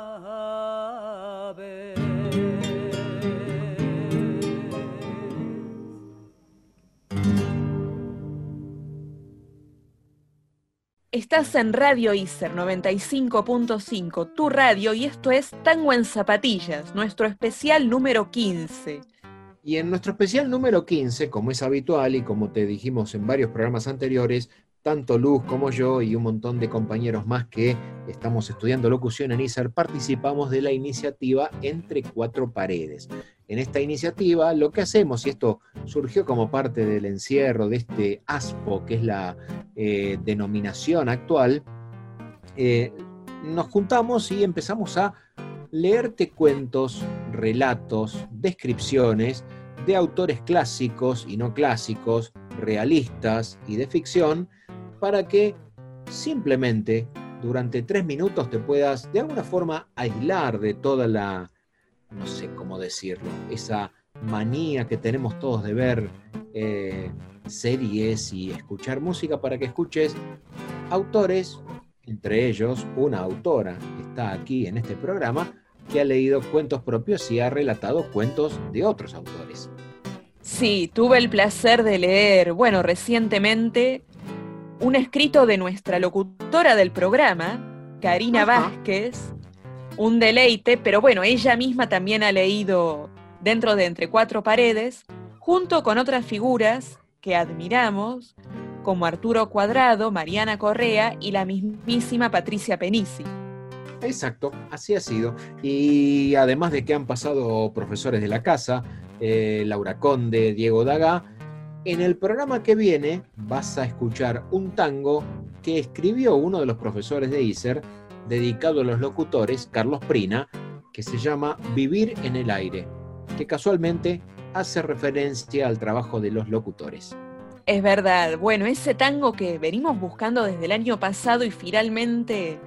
Estás en Radio ICER 95.5, tu radio, y esto es Tango en Zapatillas, nuestro especial número 15. Y en nuestro especial número 15, como es habitual y como te dijimos en varios programas anteriores, tanto Luz como yo y un montón de compañeros más que estamos estudiando locución en ISER participamos de la iniciativa Entre Cuatro Paredes. En esta iniciativa lo que hacemos, y esto surgió como parte del encierro de este ASPO, que es la eh, denominación actual, eh, nos juntamos y empezamos a leerte cuentos, relatos, descripciones de autores clásicos y no clásicos, realistas y de ficción, para que simplemente durante tres minutos te puedas de alguna forma aislar de toda la, no sé cómo decirlo, esa manía que tenemos todos de ver eh, series y escuchar música para que escuches autores, entre ellos una autora que está aquí en este programa, que ha leído cuentos propios y ha relatado cuentos de otros autores. Sí, tuve el placer de leer, bueno, recientemente un escrito de nuestra locutora del programa, Karina Ajá. Vázquez, un deleite, pero bueno, ella misma también ha leído dentro de Entre Cuatro Paredes, junto con otras figuras que admiramos, como Arturo Cuadrado, Mariana Correa y la mismísima Patricia Penisi. Exacto, así ha sido. Y además de que han pasado profesores de la casa, eh, Laura Conde, Diego Daga, en el programa que viene vas a escuchar un tango que escribió uno de los profesores de ISER, dedicado a los locutores, Carlos Prina, que se llama Vivir en el aire, que casualmente hace referencia al trabajo de los locutores. Es verdad, bueno, ese tango que venimos buscando desde el año pasado y finalmente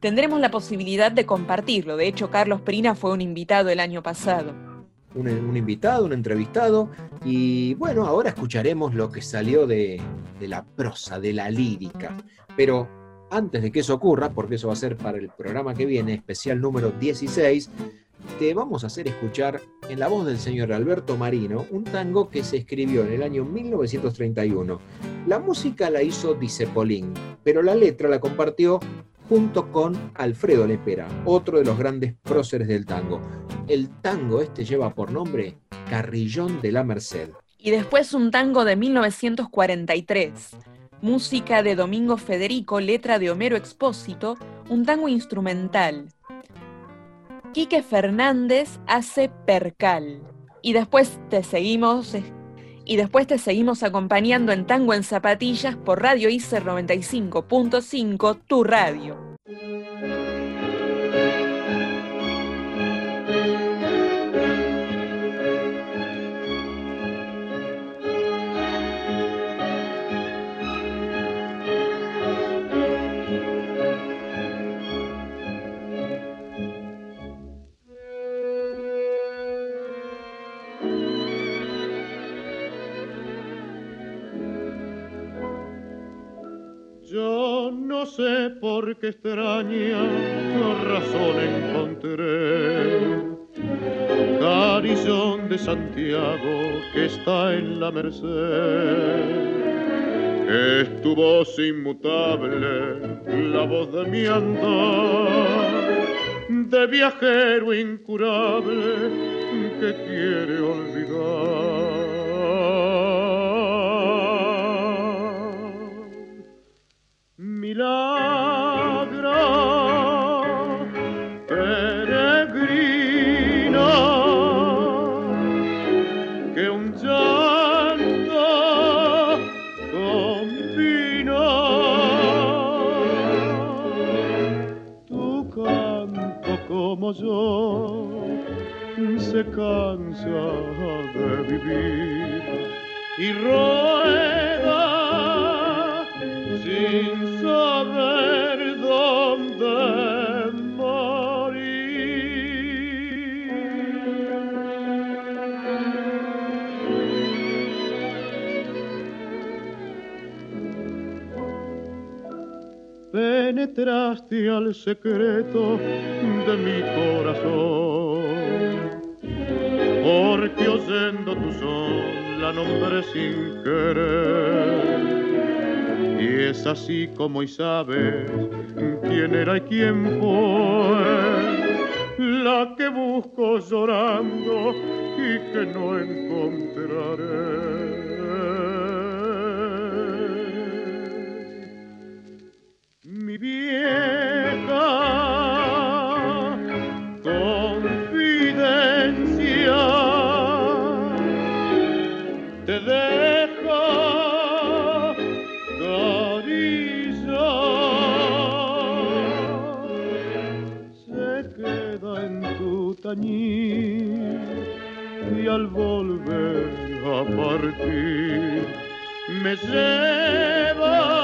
tendremos la posibilidad de compartirlo. De hecho, Carlos Prina fue un invitado el año pasado. Un, invitado, un entrevistado, y bueno, ahora escucharemos lo que salió de, de la prosa, de la lírica. Pero antes de que eso ocurra, porque eso va a ser para el programa que viene, especial número 16, te vamos a hacer escuchar en la voz del señor Alberto Marino un tango que se escribió en el año 1931. La música la hizo Dicepolín, pero la letra la compartió junto con Alfredo Lepera, otro de los grandes próceres del tango. El tango este lleva por nombre Carrillón de la Merced. Y después un tango de 1943, música de Domingo Federico, letra de Homero Expósito, un tango instrumental. Quique Fernández hace Percal. Y después te seguimos y después te seguimos acompañando en Tango en Zapatillas por Radio ICER 95.5, tu radio. No sé por qué extraña razón encontré. Carizón de Santiago que está en la merced. Es tu voz inmutable, la voz de mi andar, de viajero incurable que quiere olvidar peregrina que un llanto combina tu canto como yo se cansa de vivir y rueda sin Penetraste al secreto de mi corazón, porque oyendo tu son la nombré sin querer y es así como y sabes quién era y quién fue la que busco llorando y que no encontraré. Vieja confidencia. Te y al volver a partir me lleva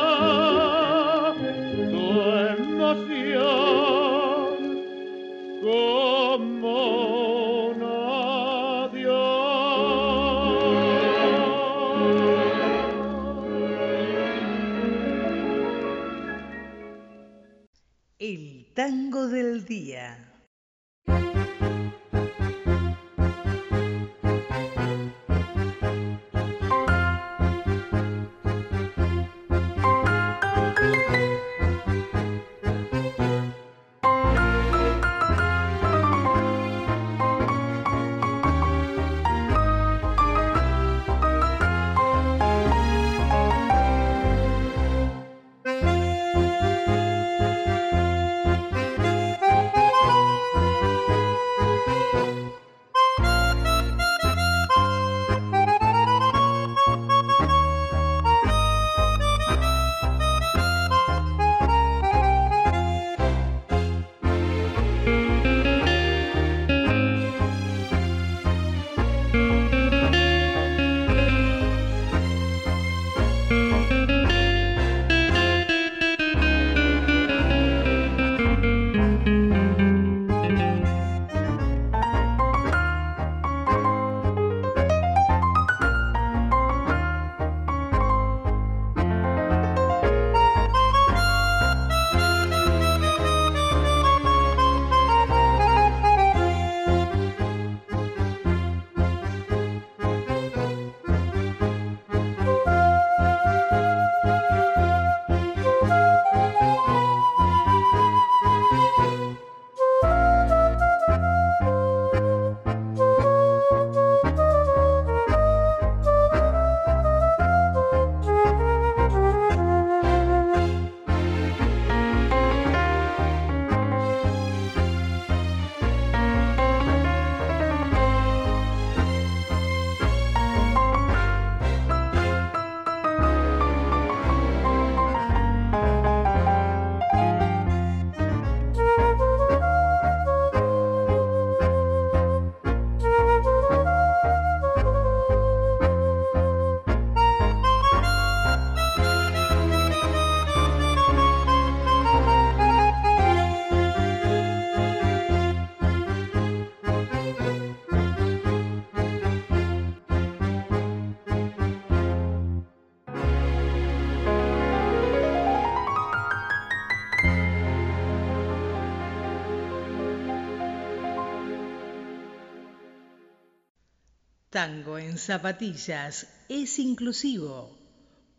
En zapatillas es inclusivo.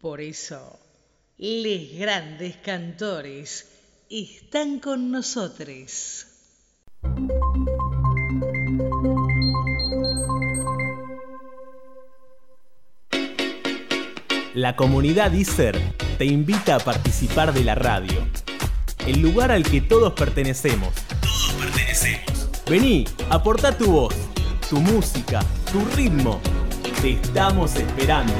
Por eso, les grandes cantores están con nosotros. La comunidad ISER te invita a participar de la radio, el lugar al que todos pertenecemos. Todos pertenecemos. Vení, aporta tu voz, tu música, tu ritmo. Te estamos esperando.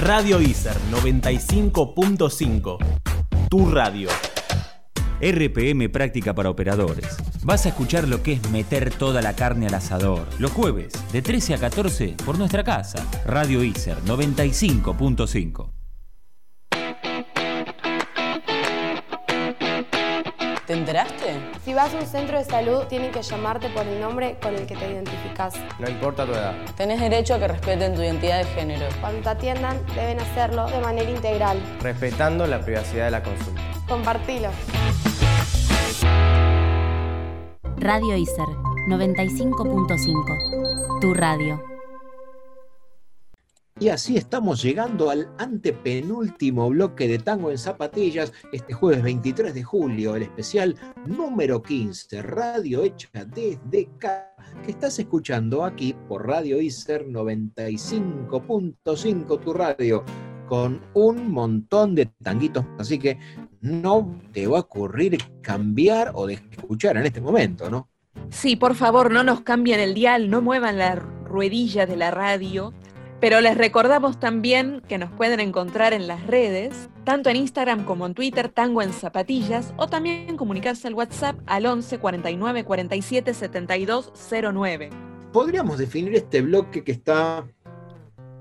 Radio ISER 95.5. Tu radio. RPM Práctica para Operadores. Vas a escuchar lo que es meter toda la carne al asador. Los jueves, de 13 a 14, por nuestra casa. Radio ISER 95.5. enteraste? Si vas a un centro de salud, tienen que llamarte por el nombre con el que te identificas. No importa tu edad. Tenés derecho a que respeten tu identidad de género. Cuando te atiendan, deben hacerlo de manera integral. Respetando la privacidad de la consulta. Compartilo. Radio ISER 95.5. Tu radio. Y así estamos llegando al antepenúltimo bloque de Tango en Zapatillas, este jueves 23 de julio, el especial número 15, radio hecha desde acá, que estás escuchando aquí por Radio ISER 95.5, tu radio, con un montón de tanguitos, así que no te va a ocurrir cambiar o de escuchar en este momento, ¿no? Sí, por favor, no nos cambien el dial, no muevan la ruedilla de la radio pero les recordamos también que nos pueden encontrar en las redes, tanto en Instagram como en Twitter, Tango en Zapatillas, o también comunicarse al WhatsApp al 11 49 47 72 09. Podríamos definir este bloque que está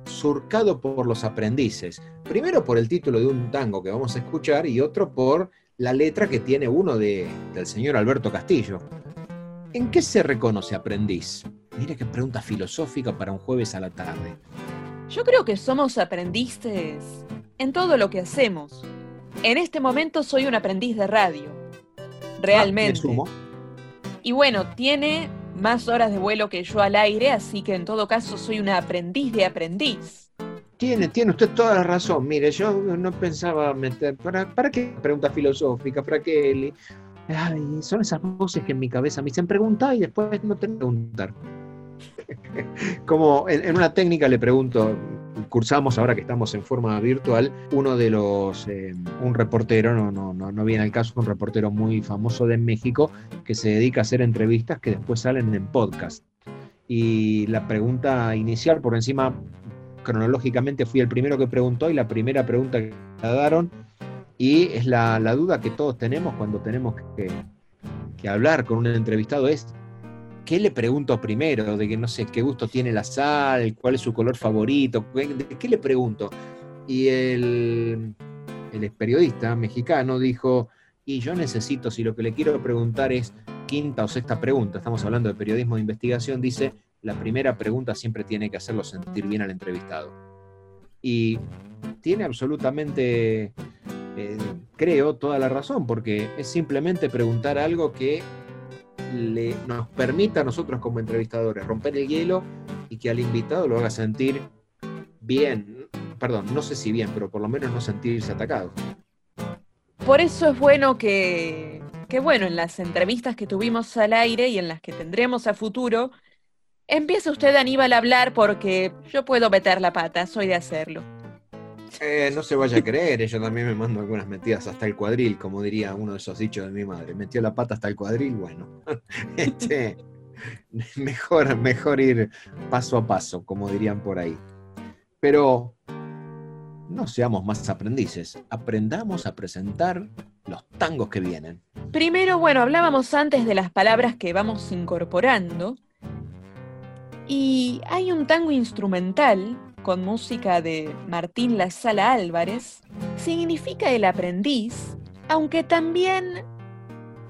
surcado por los aprendices. Primero por el título de un tango que vamos a escuchar y otro por la letra que tiene uno de, del señor Alberto Castillo. ¿En qué se reconoce aprendiz? Mire qué pregunta filosófica para un jueves a la tarde. Yo creo que somos aprendices en todo lo que hacemos. En este momento soy un aprendiz de radio. Realmente. Ah, y bueno, tiene más horas de vuelo que yo al aire, así que en todo caso soy una aprendiz de aprendiz. Tiene, tiene usted toda la razón. Mire, yo no pensaba meter. ¿Para, para qué pregunta filosófica? ¿Para qué? Ay, son esas voces que en mi cabeza me dicen preguntar y después no te preguntar. Como en, una técnica le pregunto, cursamos ahora que estamos en forma virtual, uno de los, eh, un reportero, no, no, no, no viene al caso, un reportero muy famoso de México que se dedica a hacer entrevistas que después salen en podcast. Y la pregunta inicial, por encima, cronológicamente fui el primero que preguntó y la primera pregunta que me daron, y es la, duda que todos tenemos cuando tenemos que, que hablar con un entrevistado, es ¿qué le pregunto primero? De que no sé qué gusto tiene la sal, cuál es su color favorito, ¿de qué le pregunto? Y el, el periodista mexicano dijo, y yo necesito, si lo que le quiero preguntar es quinta o sexta pregunta, estamos hablando de periodismo de investigación, dice, la primera pregunta siempre tiene que hacerlo sentir bien al entrevistado. Y tiene absolutamente, eh, creo, toda la razón, porque es simplemente preguntar algo que le, nos permita a nosotros como entrevistadores romper el hielo y que al invitado lo haga sentir bien, perdón, no sé si bien, pero por lo menos no sentirse atacado. Por eso es bueno que, que bueno, en las entrevistas que tuvimos al aire y en las que tendremos a futuro, empiece usted Aníbal a hablar porque yo puedo meter la pata, soy de hacerlo. Eh, no se vaya a creer, ella también me mando algunas metidas hasta el cuadril, como diría uno de esos dichos de mi madre. Metió la pata hasta el cuadril, bueno. Este, mejor, mejor ir paso a paso, como dirían por ahí. Pero no seamos más aprendices, aprendamos a presentar los tangos que vienen. Primero, bueno, hablábamos antes de las palabras que vamos incorporando. Y hay un tango instrumental con música de Martín La Sala Álvarez, significa el aprendiz, aunque también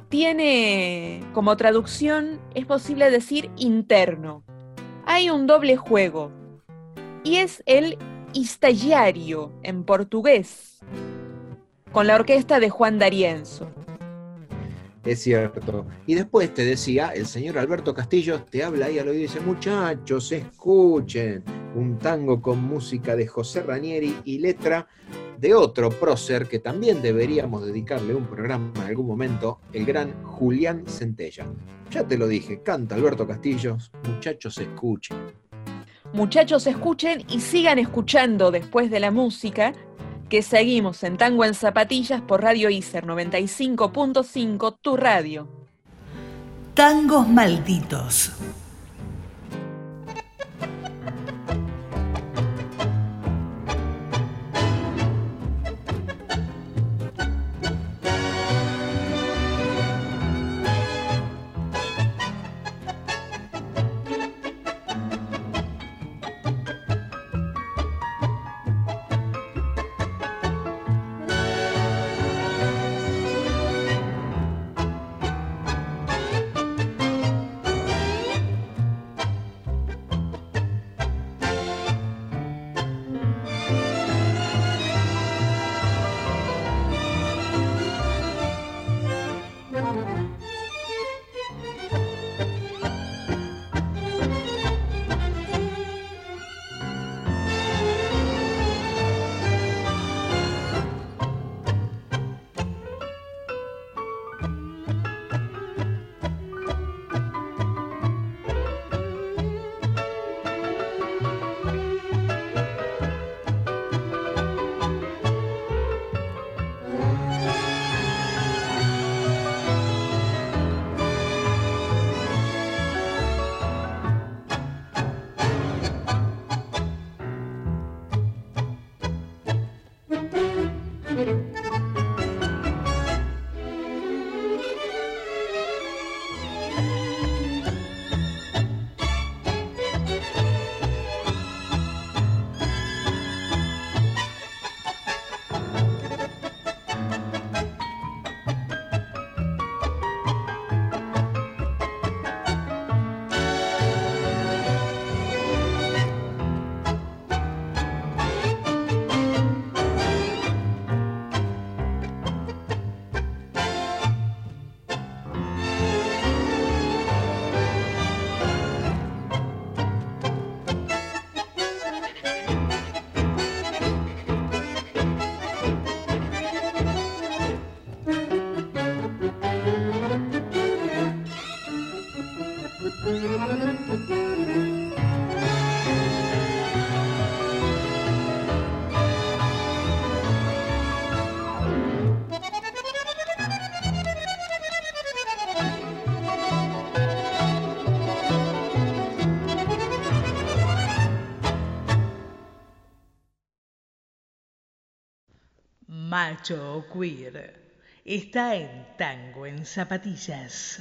tiene como traducción, es posible decir interno. Hay un doble juego y es el estagiario en portugués, con la orquesta de Juan D'Arienzo. Es cierto. Y después te decía, el señor Alberto Castillo te habla ahí al oído y dice, muchachos, escuchen, un tango con música de José Ranieri y letra de otro prócer que también deberíamos dedicarle un programa en algún momento, el gran Julián Centella. Ya te lo dije, canta Alberto Castillo, muchachos, escuchen. Muchachos, escuchen y sigan escuchando después de la música que seguimos en Tango en Zapatillas por Radio ICER 95.5, tu radio. Tangos malditos. Macho está en Tango en Zapatillas.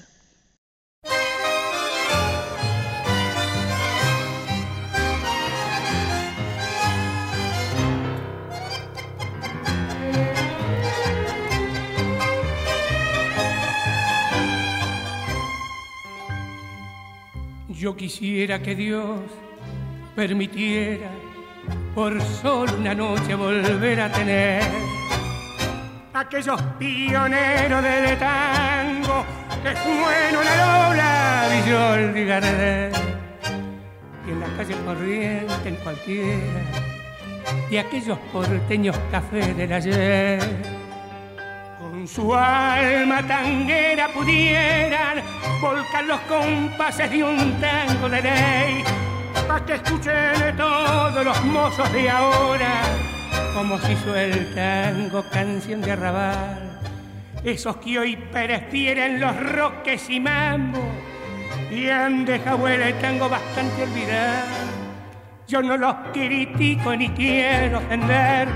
Yo quisiera que Dios permitiera por solo una noche volver a tener aquellos pioneros del tango que fueron la Lola, Villol y Gardel. Y en la calle corriente, en cualquiera, y aquellos porteños cafés del ayer, con su alma tanguera pudieran volcar los compases de un tango de ley, para que escuchen todos los mozos de ahora como si el tango canción de arrabal. Esos que hoy prefieren los roques y mambo y han dejado el tango bastante olvidado. Yo no los critico ni quiero ofender.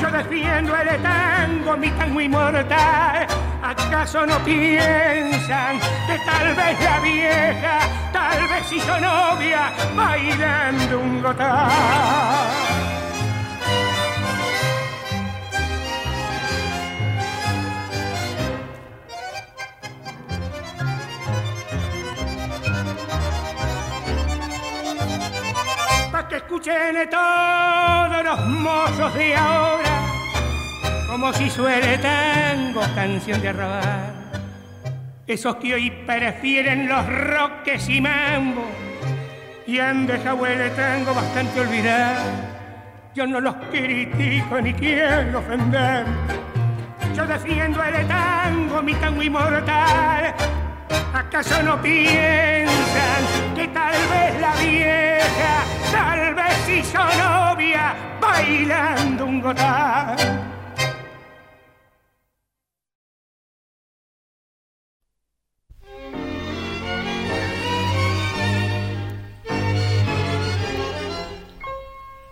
Yo defiendo el tango, mi tango inmortal. ¿Acaso no piensan que tal vez la vieja, tal vez hizo novia, bailando un gotal? Que escuchen todos los mozos de ahora, como si suele tango, canción de arrabal. esos que hoy prefieren los roques y mambo y han dejado el tango bastante olvidado. Yo no los critico ni quiero ofender. Yo defiendo el tango, mi tango inmortal. ¿Acaso no piensan que tal vez la vieja, tal vez hizo novia bailando un gotal?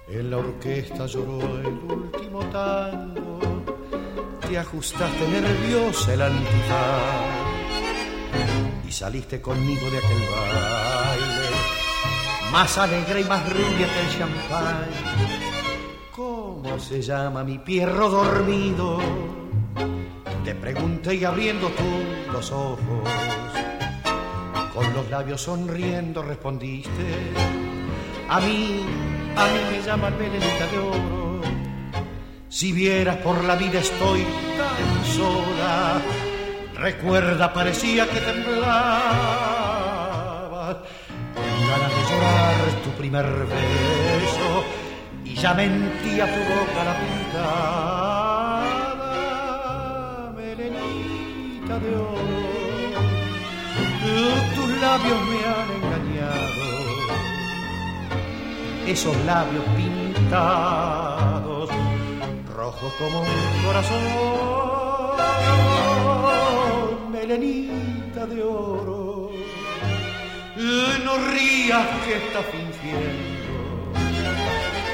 En la orquesta lloró el último tango, te ajustaste nerviosa el antifaz saliste conmigo de aquel baile, más alegre y más rubia que el champán. ¿Cómo se llama mi pierro dormido? Te pregunté y abriendo tú los ojos, con los labios sonriendo respondiste, a mí a mí me llaman Melenita de Oro. Si vieras por la vida estoy tan sola. Recuerda, parecía que temblaba. Con ganas de llorar tu primer beso. Y ya mentía tu boca la pintada. Melenita de oro. Tus labios me han engañado esos labios pintados, rojos como un corazón, melenita de oro. No rías que estás fingiendo,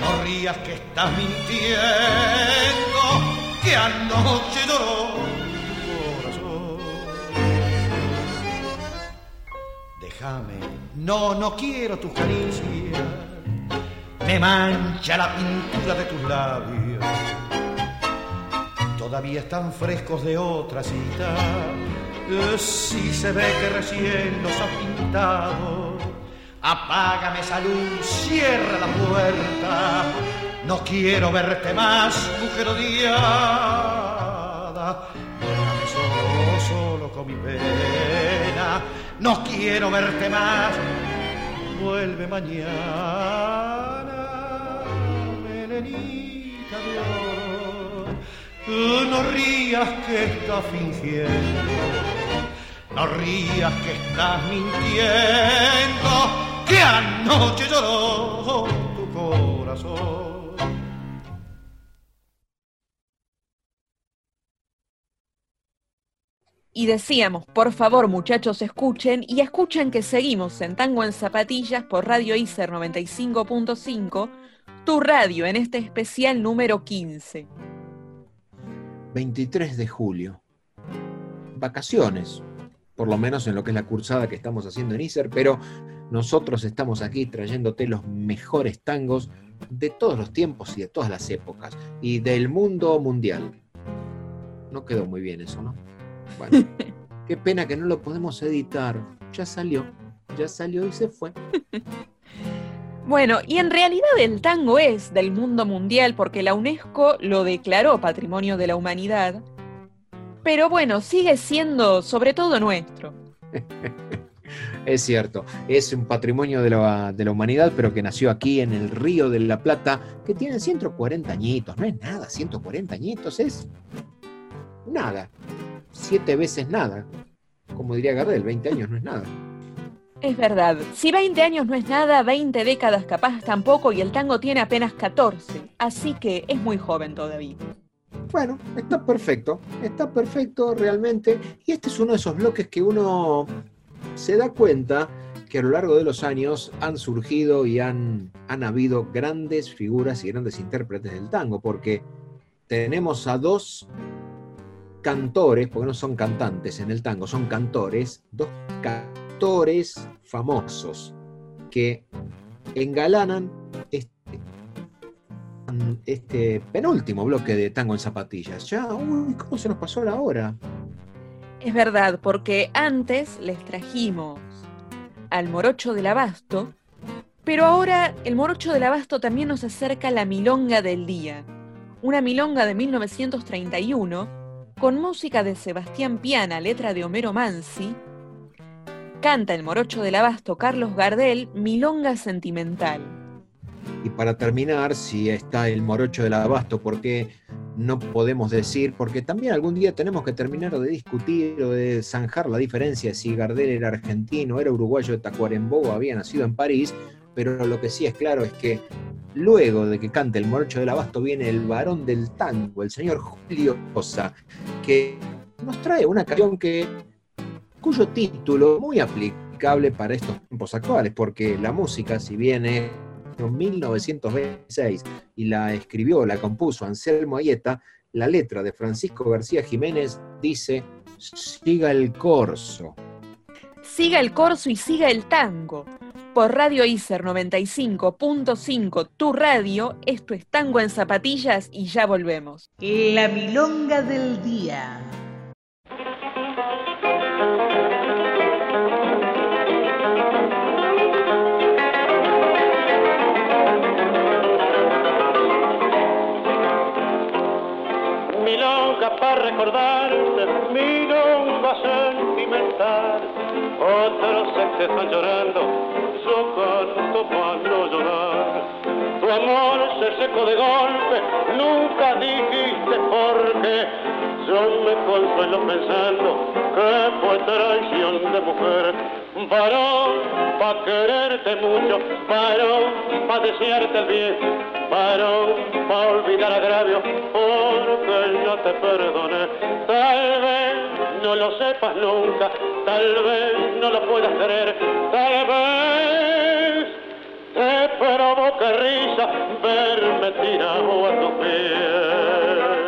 no rías que estás mintiendo, que anoche lloró tu corazón. Déjame, no, no quiero tus caricias me mancha la pintura de tus labios. Todavía están frescos de otra cita. Si se ve que recién los has pintado, apágame esa luz, cierra la puerta. No quiero verte más, mujer odiada. Déjame solo, solo con mi pena. No quiero verte más. Vuelve mañana melenita de oro. No rías que estás fingiendo, no rías que estás mintiendo, que anoche lloró tu corazón. Y decíamos, por favor muchachos escuchen y escuchen que seguimos en Tango en Zapatillas por Radio ICER 95.5 tu radio en este especial número 15. 23 de julio. Vacaciones, por lo menos en lo que es la cursada que estamos haciendo en ISER, pero nosotros estamos aquí trayéndote los mejores tangos de todos los tiempos y de todas las épocas y del mundo mundial. No quedó muy bien eso, ¿no? Bueno, qué pena que no lo podemos editar. Ya salió, ya salió y se fue. Bueno, y en realidad el tango es del mundo mundial porque la UNESCO lo declaró Patrimonio de la Humanidad, pero bueno, sigue siendo sobre todo nuestro. Es cierto, es un patrimonio de la, de la, humanidad, pero que nació aquí en el Río de la Plata, que tiene 140 añitos, no es nada, 140 añitos es nada, siete veces nada, como diría Gardel, 20 años no es nada. Es verdad, si 20 años no es nada, 20 décadas capaz tampoco y el tango tiene apenas 14, así que es muy joven todavía. Bueno, está perfecto, está perfecto realmente. Y este es uno de esos bloques que uno se da cuenta que a lo largo de los años han surgido y han, han habido grandes figuras y grandes intérpretes del tango, porque tenemos a dos cantores, porque no son cantantes en el tango, son cantores, dos cantores famosos que engalanan este, este penúltimo bloque de Tango en Zapatillas. Ya, uy, ¿cómo se nos pasó la hora? Es verdad, porque antes les trajimos al morocho del abasto, pero ahora el morocho del abasto también nos acerca a la milonga del día, una milonga de 1931 con música de Sebastián Piana, letra de Homero Mansi, canta el morocho del abasto Carlos Gardel, Milonga Sentimental. Y para terminar, si está el morocho del abasto, porque no podemos decir, porque también algún día tenemos que terminar de discutir o de zanjar la diferencia si Gardel era argentino, era uruguayo de Tacuarembó, había nacido en París, pero lo que sí es claro es que luego de que cante el morocho del abasto viene el varón del tango, el señor Julio Rosa, que nos trae una canción que cuyo título muy aplicable para estos tiempos actuales, porque la música, si viene en 1926 y la escribió, la compuso Anselmo Ayeta, la letra de Francisco García Jiménez dice, siga el corso. Siga el corso y siga el tango. Por Radio ICER 95.5, tu radio, esto es Tango en Zapatillas y ya volvemos. La milonga del día. Para recordarte, milonga sentimental. Otros se están llorando, yo canto para no llorar. Tu amor se secó de golpe, nunca dijiste por qué. Yo me consuelo pensando que fue traición de mujer. Varón, pa' quererte mucho, varón, pa' desearte el bien, varón, pa' olvidar agravio, porque no te perdoné. Tal vez no lo sepas nunca, tal vez no lo puedas creer, tal vez te provoque risa verme tirado a tu pies.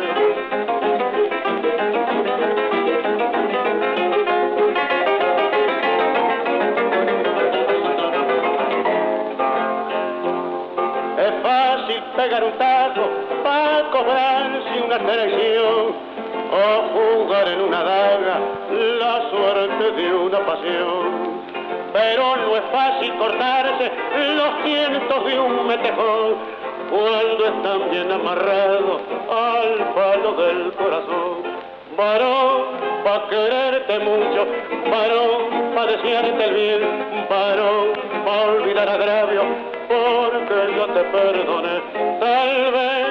Traición o jugar en una daga la suerte de una pasión. Pero no es fácil cortarse los cientos de un metejón cuando están bien amarrados al palo del corazón. Varón, pa' quererte mucho, varón, pa' desearte el bien, varón, pa' olvidar agravio, porque yo te perdoné. Tal vez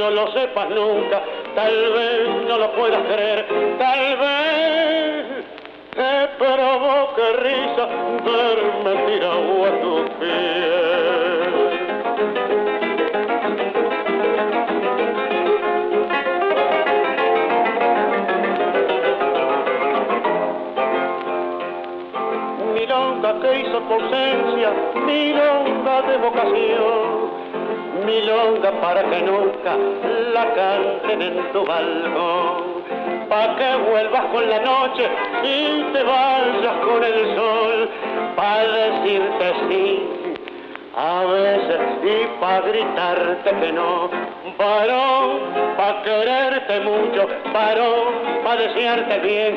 no lo sepas nunca, tal vez no lo puedas creer, tal vez te provoque risa verme tirado a tus pies. Que hizo tu ausencia, milonga de vocación, milonga para que nunca la canten en tu balcón, pa' que vuelvas con la noche y te vayas con el sol, pa' decirte sí, a veces y pa' gritarte que no, varón, pa' quererte mucho, varón, pa' desearte bien,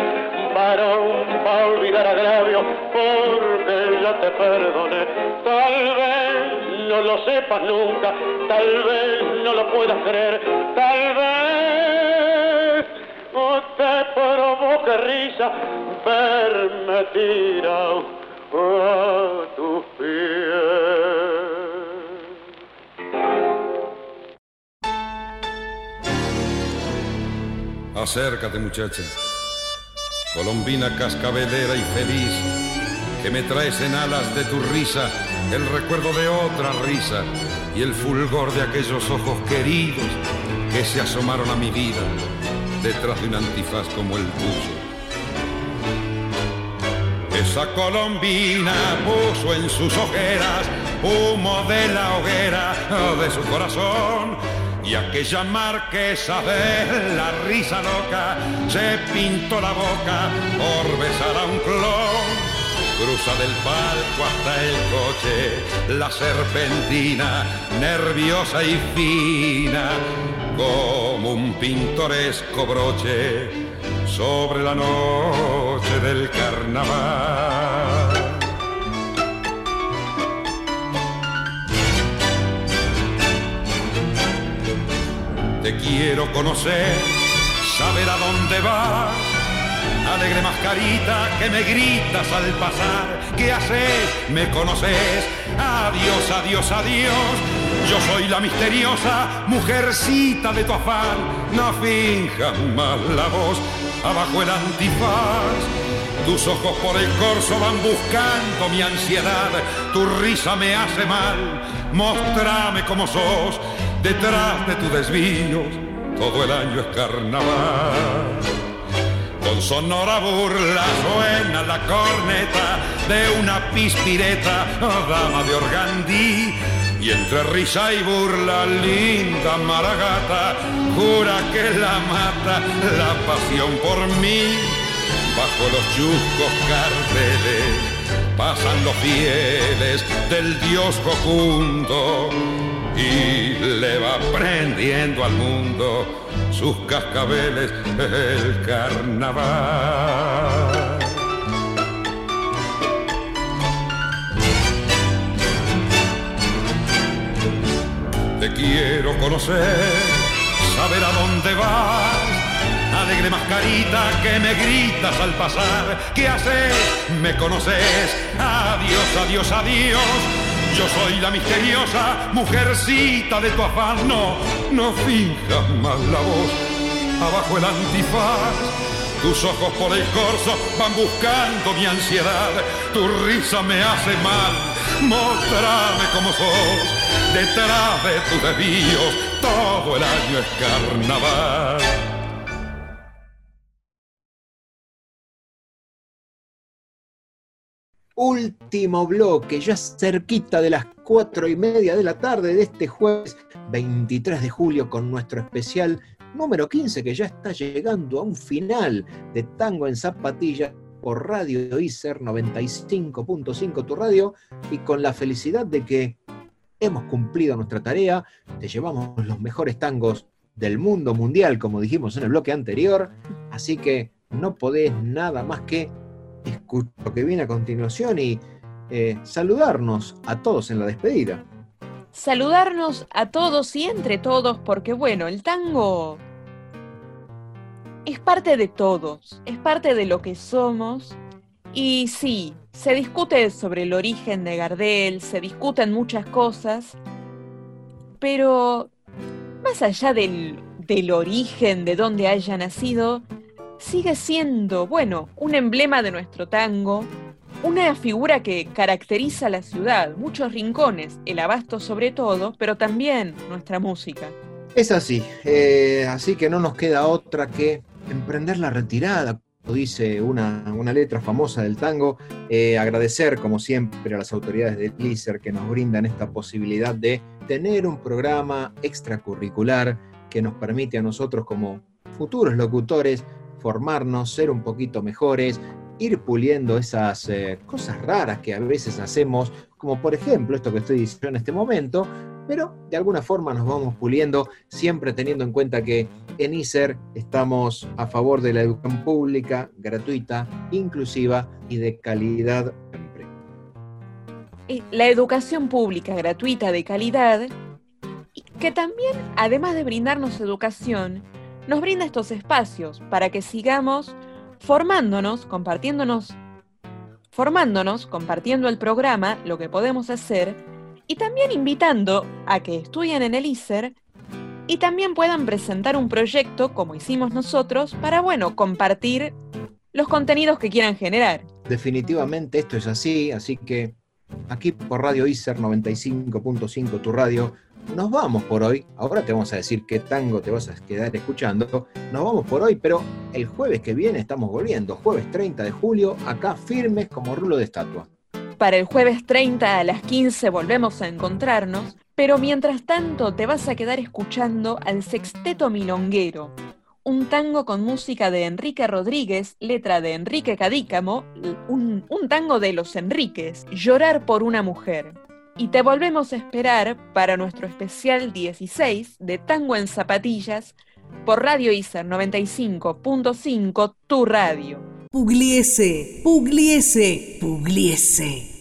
varón, pa' olvidar agravio, porque ya te perdoné, tal vez no lo sepas nunca, tal vez no lo puedas creer, tal vez o te provoque risa verme tirado a tus pies. Acércate, muchacha, colombina cascabelera y feliz, que me traes en alas de tu risa el recuerdo de otra risa y el fulgor de aquellos ojos queridos que se asomaron a mi vida detrás de un antifaz como el tuyo. Esa colombina puso en sus ojeras humo de la hoguera de su corazón y aquella marquesa de la risa loca se pintó la boca por besar a un clon. Cruza del palco hasta el coche la serpentina, nerviosa y fina, como un pintoresco broche sobre la noche del carnaval. Te quiero conocer saber a dónde vas. Alegre mascarita que me gritas al pasar. ¿Qué haces? ¿Me conoces? Adiós, adiós, adiós. Yo soy la misteriosa mujercita de tu afán. No finjas más la voz abajo el antifaz. Tus ojos por el corso van buscando mi ansiedad. Tu risa me hace mal. Mostrame cómo sos detrás de tus desvíos. Todo el año es carnaval. Con sonora burla suena la corneta de una pispireta, dama de organdí. Y entre risa y burla, linda maragata, jura que la mata la pasión por mí. Bajo los chuscos carteles pasan los fieles del dios Jocundo y le va prendiendo al mundo sus cascabeles el carnaval. Te quiero conocer, saber a dónde vas. Alegre mascarita que me gritas al pasar. ¿Qué haces? ¿Me conoces? Adiós, adiós, adiós. Yo soy la misteriosa mujercita de tu afán. No, no finjas más la voz. Abajo el antifaz. Tus ojos por el corso van buscando mi ansiedad. Tu risa me hace mal. Mostrame cómo sos. Detrás de tus desvíos, todo el año es carnaval. Último bloque, ya cerquita de las cuatro y media de la tarde de este jueves 23 de julio con nuestro especial número 15 que ya está llegando a un final de Tango en Zapatillas por Radio ICER 95.5 tu radio y con la felicidad de que hemos cumplido nuestra tarea, te llevamos los mejores tangos del mundo mundial como dijimos en el bloque anterior, así que no podés nada más que escuchar lo que viene a continuación y eh, saludarnos a todos en la despedida. Saludarnos a todos y entre todos porque bueno, el tango es parte de todos, es parte de lo que somos. Y sí, se discute sobre el origen de Gardel, se discuten muchas cosas, pero más allá del, del origen, de dónde haya nacido, sigue siendo, bueno, un emblema de nuestro tango, una figura que caracteriza la ciudad, muchos rincones, el abasto sobre todo, pero también nuestra música. Es así, eh, así que no nos queda otra que emprender la retirada, como dice una, una letra famosa del tango, eh, agradecer como siempre a las autoridades de LISER que nos brindan esta posibilidad de tener un programa extracurricular que nos permite a nosotros como futuros locutores formarnos, ser un poquito mejores, ir puliendo esas eh, cosas raras que a veces hacemos, como por ejemplo esto que estoy diciendo en este momento, pero de alguna forma nos vamos puliendo, siempre teniendo en cuenta que en ISER estamos a favor de la educación pública, gratuita, inclusiva y de calidad siempre. La educación pública, gratuita, de calidad, que también, además de brindarnos educación, nos brinda estos espacios para que sigamos formándonos, compartiéndonos, formándonos, compartiendo el programa, lo que podemos hacer, y también invitando a que estudien en el ISER y también puedan presentar un proyecto, como hicimos nosotros, para, bueno, compartir los contenidos que quieran generar. Definitivamente esto es así, así que aquí por Radio ISER 95.5, tu radio, nos vamos por hoy. Ahora te vamos a decir qué tango te vas a quedar escuchando. Nos vamos por hoy, pero el jueves que viene estamos volviendo. Jueves 30 de julio, acá firmes como rulo de estatua. Para el jueves 30 a las 15 volvemos a encontrarnos, pero mientras tanto te vas a quedar escuchando al Sexteto Milonguero, un tango con música de Enrique Rodríguez, letra de Enrique Cadícamo, un, un tango de los Enríquez, Llorar por una mujer. Y te volvemos a esperar para nuestro especial 16 de Tango en Zapatillas por Radio ISER 95.5, tu radio. Pugliese, Pugliese, Pugliese.